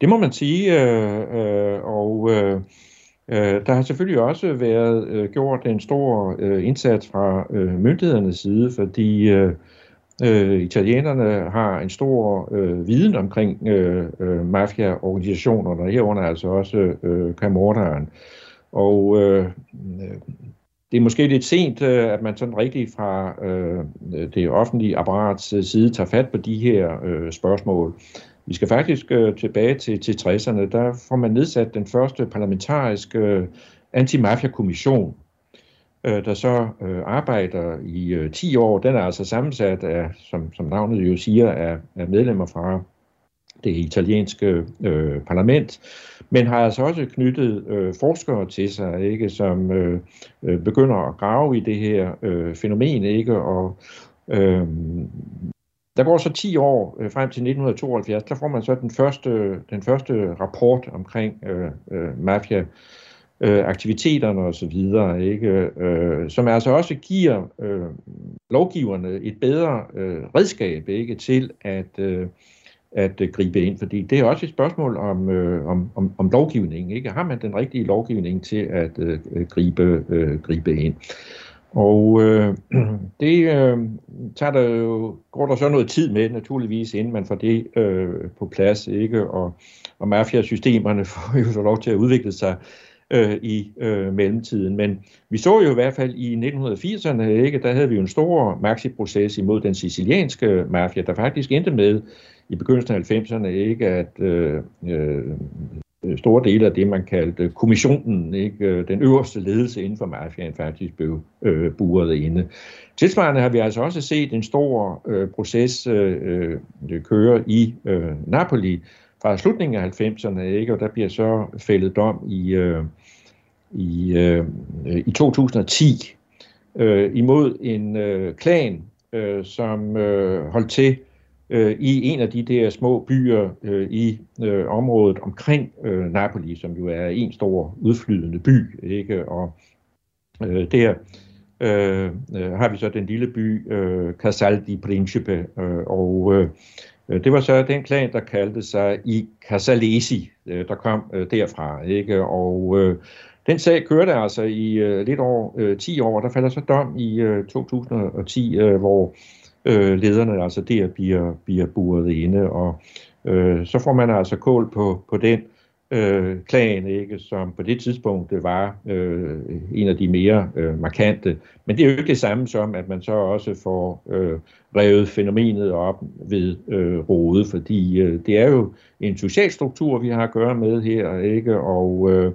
Det må man sige, øh, øh, og øh, øh, der har selvfølgelig også været øh, gjort en stor øh, indsats fra øh, myndighedernes side, fordi øh, Øh, italienerne har en stor øh, viden omkring øh, øh, mafia-organisationerne, herunder altså også øh, Camorraen. Og øh, det er måske lidt sent, øh, at man sådan rigtig fra øh, det offentlige apparats øh, side tager fat på de her øh, spørgsmål. Vi skal faktisk øh, tilbage til, til 60'erne. Der får man nedsat den første parlamentariske øh, antimafia-kommission, øh, der så øh, arbejder i øh, 10 år. Den er altså sammensat af, som, som navnet jo siger, af, af medlemmer fra det italienske øh, parlament, men har altså også knyttet øh, forskere til sig, ikke, som øh, øh, begynder at grave i det her øh, fænomen, ikke, og øh, der går så 10 år øh, frem til 1972, der får man så den første, den første rapport omkring øh, øh, mafia øh, aktiviteterne og så videre, ikke? Øh, som altså også giver øh, lovgiverne et bedre øh, redskab ikke til at øh, at øh, gribe ind, fordi det er også et spørgsmål om, øh, om, om, om lovgivning. Ikke? Har man den rigtige lovgivning til at øh, gribe, øh, gribe ind? Og øh, det øh, tager der jo, går der så noget tid med, naturligvis, inden man får det øh, på plads, ikke? Og, og mafiasystemerne får jo så lov til at udvikle sig øh, Øh, i øh, mellemtiden. Men vi så jo i hvert fald i 1980'erne, ikke, der havde vi jo en stor maxi-proces imod den sicilianske mafia, der faktisk endte med i begyndelsen af 90'erne ikke at øh, øh, store dele af det, man kaldte kommissionen, ikke, øh, den øverste ledelse inden for mafiaen, faktisk blev øh, buret inde. Tilsvarende har vi altså også set en stor øh, proces øh, øh køre i øh, Napoli, fra slutningen af 90'erne, ikke? og der bliver så fældet dom i, øh, i, øh, i 2010 øh, imod en øh, klan, øh, som øh, holdt til øh, i en af de der små byer øh, i øh, området omkring øh, Napoli, som jo er en stor udflydende by, ikke? Og øh, der øh, øh har vi så den lille by øh, Casal di Principe, øh, og Øh, Øh, det var så den klan, der kaldte sig i Casalesi, øh, der kom øh, derfra. Ikke? Og øh, den sag kørte altså i øh, lidt over øh, 10 år. Der falder så dom i øh, 2010, øh, hvor øh, lederne altså der bliver, bliver buret inde. Og øh, så får man altså kål på, på den øh, klan, ikke, som på det tidspunkt var øh, en af de mere øh, markante. Men det er jo ikke det samme som, at man så også får øh, revet fænomenet op ved øh, rode, fordi øh, det er jo en social struktur, vi har at gøre med her, ikke? og øh,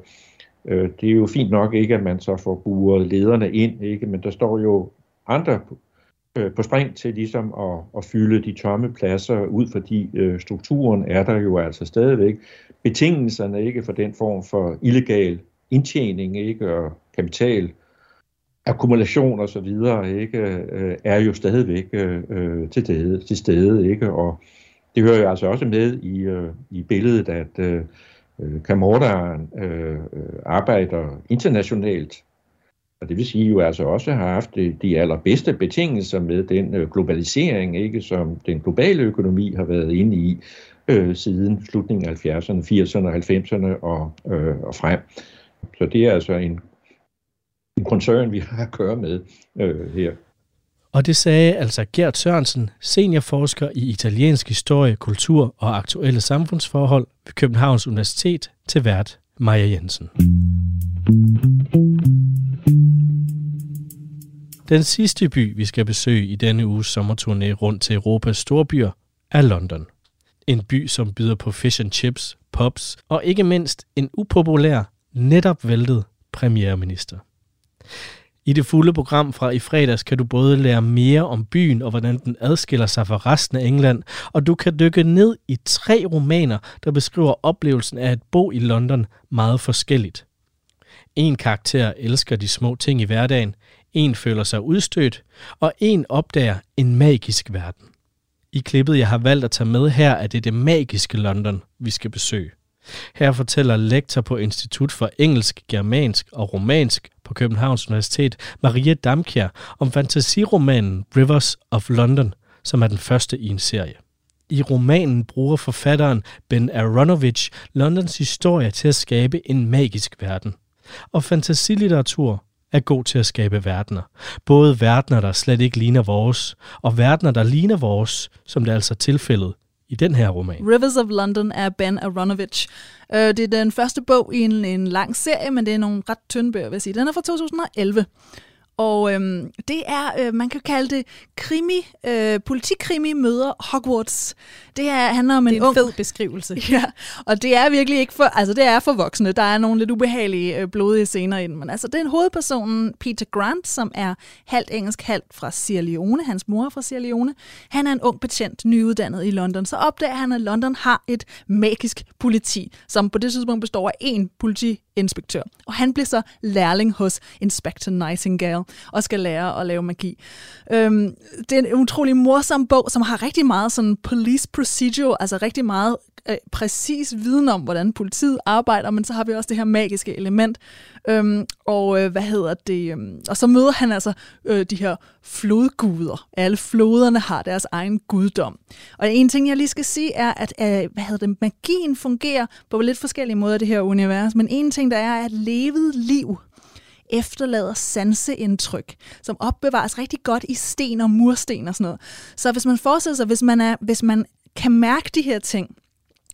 øh, det er jo fint nok ikke, at man så får buret lederne ind, ikke? men der står jo andre øh, på spring til ligesom at, at fylde de tomme pladser ud, fordi øh, strukturen er der jo altså stadigvæk. Betingelserne ikke for den form for illegal indtjening ikke og kapital akkumulation og så videre ikke øh, er jo stadigvæk øh, øh til, stede, til stede ikke og det hører jo altså også med i, øh, i billedet at øh, øh Camorraen øh, øh, arbejder internationalt. Og det vil sige jo altså også har haft de allerbedste betingelser med den globalisering, ikke, som den globale økonomi har været inde i øh, siden slutningen af 70'erne, 80'erne, 90'erne og, øh, og frem. Så det er altså en en koncern, vi har at køre med øh, her. Og det sagde altså Gert Sørensen, seniorforsker i italiensk historie, kultur og aktuelle samfundsforhold ved Københavns Universitet til vært Maja Jensen. Den sidste by, vi skal besøge i denne uges sommerturné rundt til Europas storbyer, er London. En by, som byder på fish and chips, pubs og ikke mindst en upopulær, netop væltet premierminister. I det fulde program fra i fredags kan du både lære mere om byen og hvordan den adskiller sig fra resten af England, og du kan dykke ned i tre romaner, der beskriver oplevelsen af at bo i London meget forskelligt. En karakter elsker de små ting i hverdagen, en føler sig udstødt, og en opdager en magisk verden. I klippet, jeg har valgt at tage med her, er det det magiske London, vi skal besøge. Her fortæller lektor på Institut for Engelsk, Germansk og Romansk på Københavns Universitet, Maria Damkjær, om fantasiromanen Rivers of London, som er den første i en serie. I romanen bruger forfatteren Ben Aronovich Londons historie til at skabe en magisk verden. Og fantasilitteratur er god til at skabe verdener. Både verdener, der slet ikke ligner vores, og verdener, der ligner vores, som det altså er altså tilfældet i den her roman. Rivers of London er Ben Aronovich. Øh, det er den første bog i en, en lang serie, men det er nogle ret tynde bøger, vil jeg sige. Den er fra 2011. Og øhm, det er, øh, man kan kalde det krimi, øh, politikrimi møder Hogwarts. Det er, handler om en, det er en ung... fed beskrivelse. Ja, og det er virkelig ikke for, altså det er for voksne. Der er nogle lidt ubehagelige, øh, blodige scener i den. Men altså, det er en hovedpersonen, Peter Grant, som er halvt engelsk, halvt fra Sierra Leone. Hans mor er fra Sierra Leone. Han er en ung betjent, nyuddannet i London. Så opdager han, at London har et magisk politi, som på det tidspunkt består af én inspektør. Og han bliver så lærling hos Inspector Nightingale og skal lære at lave magi. Øhm, det er en utrolig morsom bog, som har rigtig meget sådan police procedure, altså rigtig meget øh, præcis viden om, hvordan politiet arbejder, men så har vi også det her magiske element. Øhm, og øh, hvad hedder det? Øhm, og så møder han altså øh, de her flodguder. Alle floderne har deres egen guddom. Og en ting, jeg lige skal sige, er, at øh, hvad hedder det, magien fungerer på lidt forskellige måder i det her univers, men en ting, der er, at levet liv efterlader sanseindtryk, som opbevares rigtig godt i sten og mursten og sådan noget. Så hvis man forestiller sig, hvis man, er, hvis man kan mærke de her ting,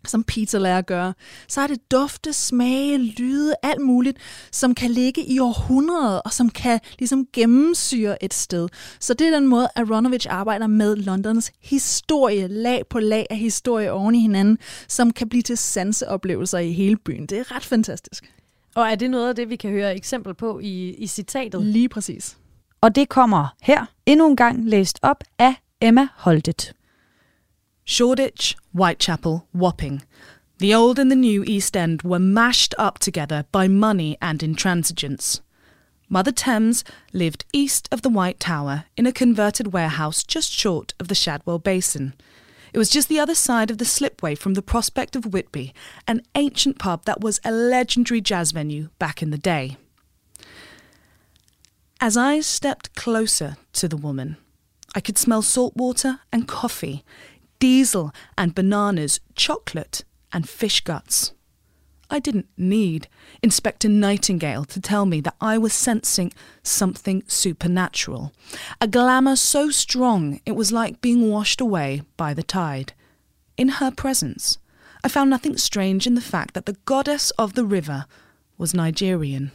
som Peter lærer at gøre, så er det dufte, smage, lyde, alt muligt, som kan ligge i århundreder, og som kan ligesom gennemsyre et sted. Så det er den måde, Aronovich arbejder med Londons historie, lag på lag af historie oven i hinanden, som kan blive til sanseoplevelser i hele byen. Det er ret fantastisk. Og er det noget af det, vi kan høre eksempel på i, i citatet? Lige præcis. Og det kommer her endnu en gang læst op af Emma Holtet. Shoreditch, Whitechapel, Wapping. The old and the new East End were mashed up together by money and intransigence. Mother Thames lived east of the White Tower in a converted warehouse just short of the Shadwell Basin. It was just the other side of the slipway from the prospect of Whitby, an ancient pub that was a legendary jazz venue back in the day. As I stepped closer to the woman, I could smell salt water and coffee, diesel and bananas, chocolate and fish guts. I didn't need Inspector Nightingale to tell me that I was sensing something supernatural. A glamour so strong it was like being washed away by the tide. In her presence, I found nothing strange in the fact that the goddess of the river was Nigerian.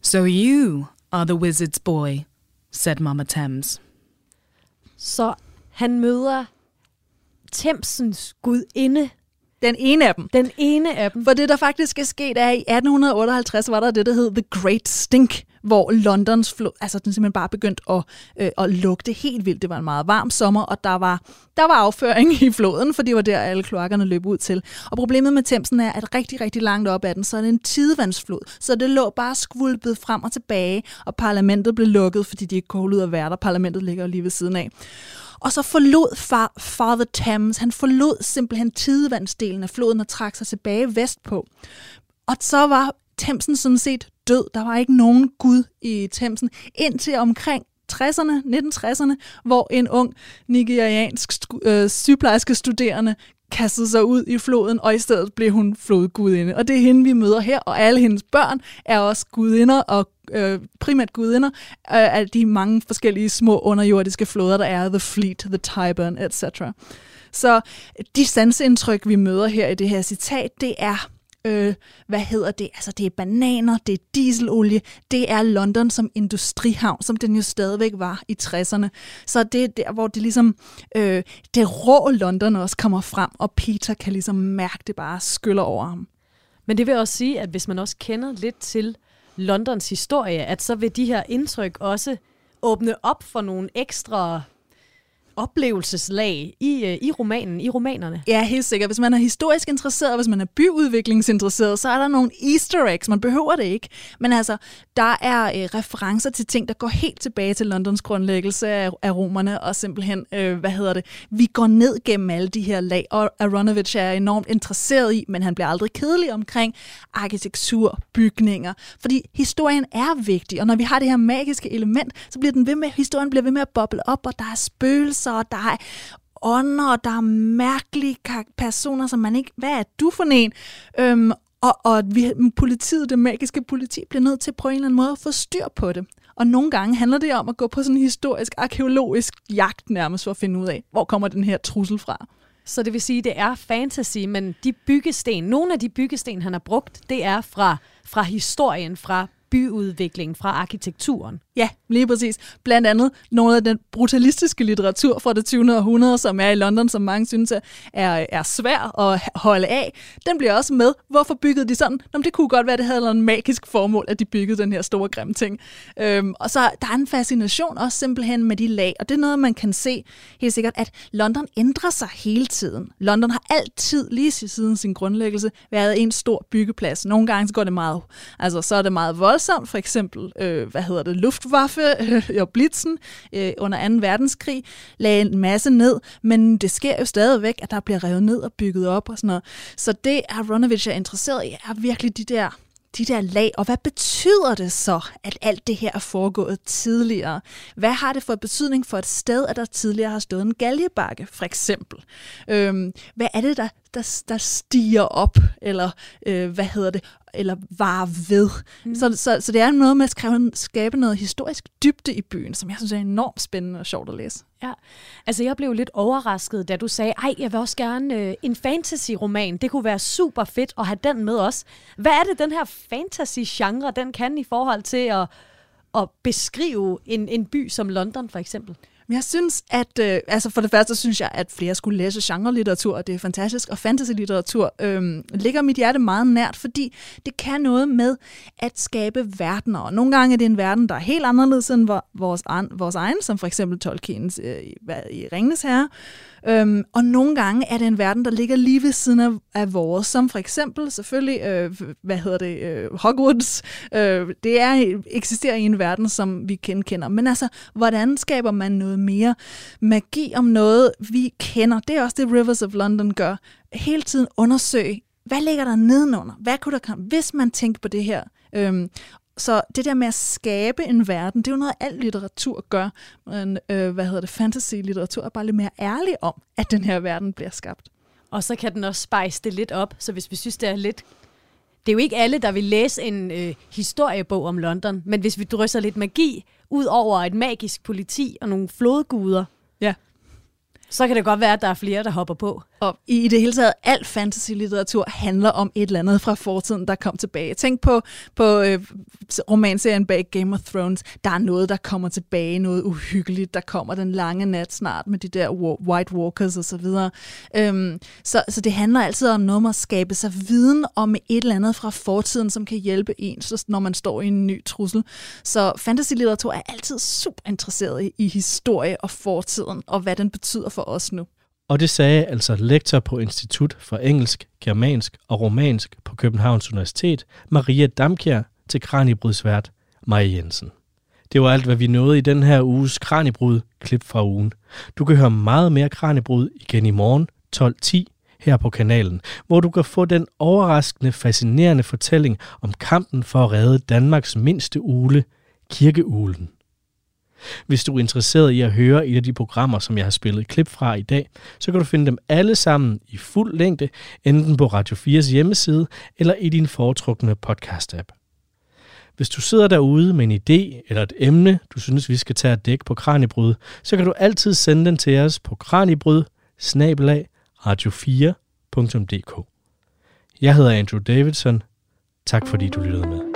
So you are the wizard's boy, said Mama Thames. Så han møder Thamesens gudinde. Den ene af dem. Den ene af dem. For det, der faktisk er sket, er, at i 1858 var der det, der hed The Great Stink, hvor Londons flod, altså den simpelthen bare begyndte at, øh, at lugte helt vildt. Det var en meget varm sommer, og der var, der var afføring i floden, for det var der, alle kloakkerne løb ud til. Og problemet med Thamesen er, at rigtig, rigtig langt op ad den, så er det en tidevandsflod. Så det lå bare skvulpet frem og tilbage, og parlamentet blev lukket, fordi de ikke kunne holde ud at være der. Parlamentet ligger lige ved siden af. Og så forlod far, Father Thames, han forlod simpelthen tidevandsdelen af floden og trak sig tilbage vestpå. Og så var Thamesen sådan set død. Der var ikke nogen gud i Thamesen indtil omkring 60'erne, 1960'erne, hvor en ung nigeriansk øh, sygeplejerske studerende kastede sig ud i floden, og i stedet blev hun flodgudinde. Og det er hende, vi møder her, og alle hendes børn er også gudinder, og øh, primært gudinder øh, af de mange forskellige små underjordiske floder, der er The Fleet, The Tyburn, etc. Så de sansindtryk, vi møder her i det her citat, det er øh, hvad hedder det, altså det er bananer, det er dieselolie, det er London som industrihavn, som den jo stadigvæk var i 60'erne. Så det er der, hvor det ligesom, øh, det rå London også kommer frem, og Peter kan ligesom mærke det bare skyller over ham. Men det vil også sige, at hvis man også kender lidt til Londons historie, at så vil de her indtryk også åbne op for nogle ekstra oplevelseslag i, øh, i romanen, i romanerne. Ja, helt sikkert. Hvis man er historisk interesseret, hvis man er byudviklingsinteresseret, så er der nogle easter eggs. Man behøver det ikke. Men altså, der er øh, referencer til ting, der går helt tilbage til Londons grundlæggelse af, af romerne, og simpelthen, øh, hvad hedder det, vi går ned gennem alle de her lag, og Aronovich er enormt interesseret i, men han bliver aldrig kedelig omkring arkitektur, bygninger, fordi historien er vigtig, og når vi har det her magiske element, så bliver den ved med, historien bliver ved med at boble op, og der er spøgelser, følelser, og der er ånder, og der er mærkelige personer, som man ikke... Hvad er du for en? Øhm, og, og vi, politiet, det magiske politi, bliver nødt til på en eller anden måde at få styr på det. Og nogle gange handler det om at gå på sådan en historisk, arkeologisk jagt nærmest for at finde ud af, hvor kommer den her trussel fra. Så det vil sige, det er fantasy, men de byggesten, nogle af de byggesten, han har brugt, det er fra, fra historien, fra byudviklingen, fra arkitekturen. Ja, lige præcis. Blandt andet noget af den brutalistiske litteratur fra det 20. århundrede, som er i London, som mange synes er, er svær at holde af. Den bliver også med. Hvorfor byggede de sådan? Nå, det kunne godt være, at det havde en magisk formål, at de byggede den her store grimme ting. Øhm, og så der er en fascination også simpelthen med de lag, og det er noget, man kan se helt sikkert, at London ændrer sig hele tiden. London har altid, lige siden sin grundlæggelse, været en stor byggeplads. Nogle gange så går det meget, altså så er det meget voldsomt, for eksempel, øh, hvad hedder det, luft Luftwaffe øh, og Blitzen øh, under 2. verdenskrig lagde en masse ned, men det sker jo stadigvæk, at der bliver revet ned og bygget op og sådan noget. Så det, Aronovich er interesseret i, er virkelig de der de der lag, og hvad betyder det så, at alt det her er foregået tidligere? Hvad har det for betydning for et sted, at der tidligere har stået en galjebakke, for eksempel? Øhm, hvad er det, der, der, der stiger op, eller øh, hvad hedder det, eller var ved. Mm. Så, så, så det er noget med at skrive, skabe noget historisk dybde i byen, som jeg synes er enormt spændende og sjovt at læse. Ja, altså jeg blev lidt overrasket, da du sagde, ej, jeg vil også gerne øh, en fantasy-roman. Det kunne være super fedt at have den med os. Hvad er det, den her fantasy-genre, den kan i forhold til at, at beskrive en, en by som London, for eksempel? Men jeg synes, at øh, altså for det første synes jeg, at flere skulle læse genre-litteratur, og det er fantastisk, og fantasy-litteratur øh, ligger mit hjerte meget nært, fordi det kan noget med at skabe verdener. Og nogle gange er det en verden, der er helt anderledes end vores, vores egen, som for eksempel Tolkiens øh, i Ringnes Herre. Øhm, og nogle gange er det en verden, der ligger lige ved siden af, af vores, som for eksempel selvfølgelig, øh, hvad hedder det, øh, Hogwarts. Øh, det er, eksisterer i en verden, som vi kender. Men altså, hvordan skaber man noget mere magi om noget, vi kender? Det er også det, Rivers of London gør. Hele tiden undersøge, hvad ligger der nedenunder? Hvad kunne der komme, hvis man tænker på det her? Øhm, så det der med at skabe en verden, det er jo noget, alt litteratur gør. Men, øh, hvad hedder det, fantasy-litteratur er bare lidt mere ærlig om, at den her verden bliver skabt. Og så kan den også spice det lidt op, så hvis vi synes, det er lidt... Det er jo ikke alle, der vil læse en øh, historiebog om London, men hvis vi drysser lidt magi ud over et magisk politi og nogle flodguder, ja. så kan det godt være, at der er flere, der hopper på. Og i det hele taget, al fantasy-litteratur handler om et eller andet fra fortiden, der kom tilbage. Tænk på, på øh, romanserien bag Game of Thrones. Der er noget, der kommer tilbage, noget uhyggeligt. Der kommer den lange nat snart med de der White Walkers osv. Øhm, så, så det handler altid om noget med at skabe sig viden om et eller andet fra fortiden, som kan hjælpe en, når man står i en ny trussel. Så fantasy-litteratur er altid super interesseret i, i historie og fortiden, og hvad den betyder for os nu. Og det sagde altså lektor på Institut for Engelsk, Germansk og Romansk på Københavns Universitet, Maria Damkjær, til Kranibrudsvært Maja Jensen. Det var alt, hvad vi nåede i den her uges Kranibrud, klip fra ugen. Du kan høre meget mere Kranibrud igen i morgen 12.10 her på kanalen, hvor du kan få den overraskende, fascinerende fortælling om kampen for at redde Danmarks mindste ule, kirkeulen. Hvis du er interesseret i at høre et af de programmer, som jeg har spillet klip fra i dag, så kan du finde dem alle sammen i fuld længde, enten på Radio 4's hjemmeside eller i din foretrukne podcast-app. Hvis du sidder derude med en idé eller et emne, du synes, vi skal tage at dække på Kranibryd, så kan du altid sende den til os på kranjebrud radio4.dk. Jeg hedder Andrew Davidson. Tak fordi du lyttede med.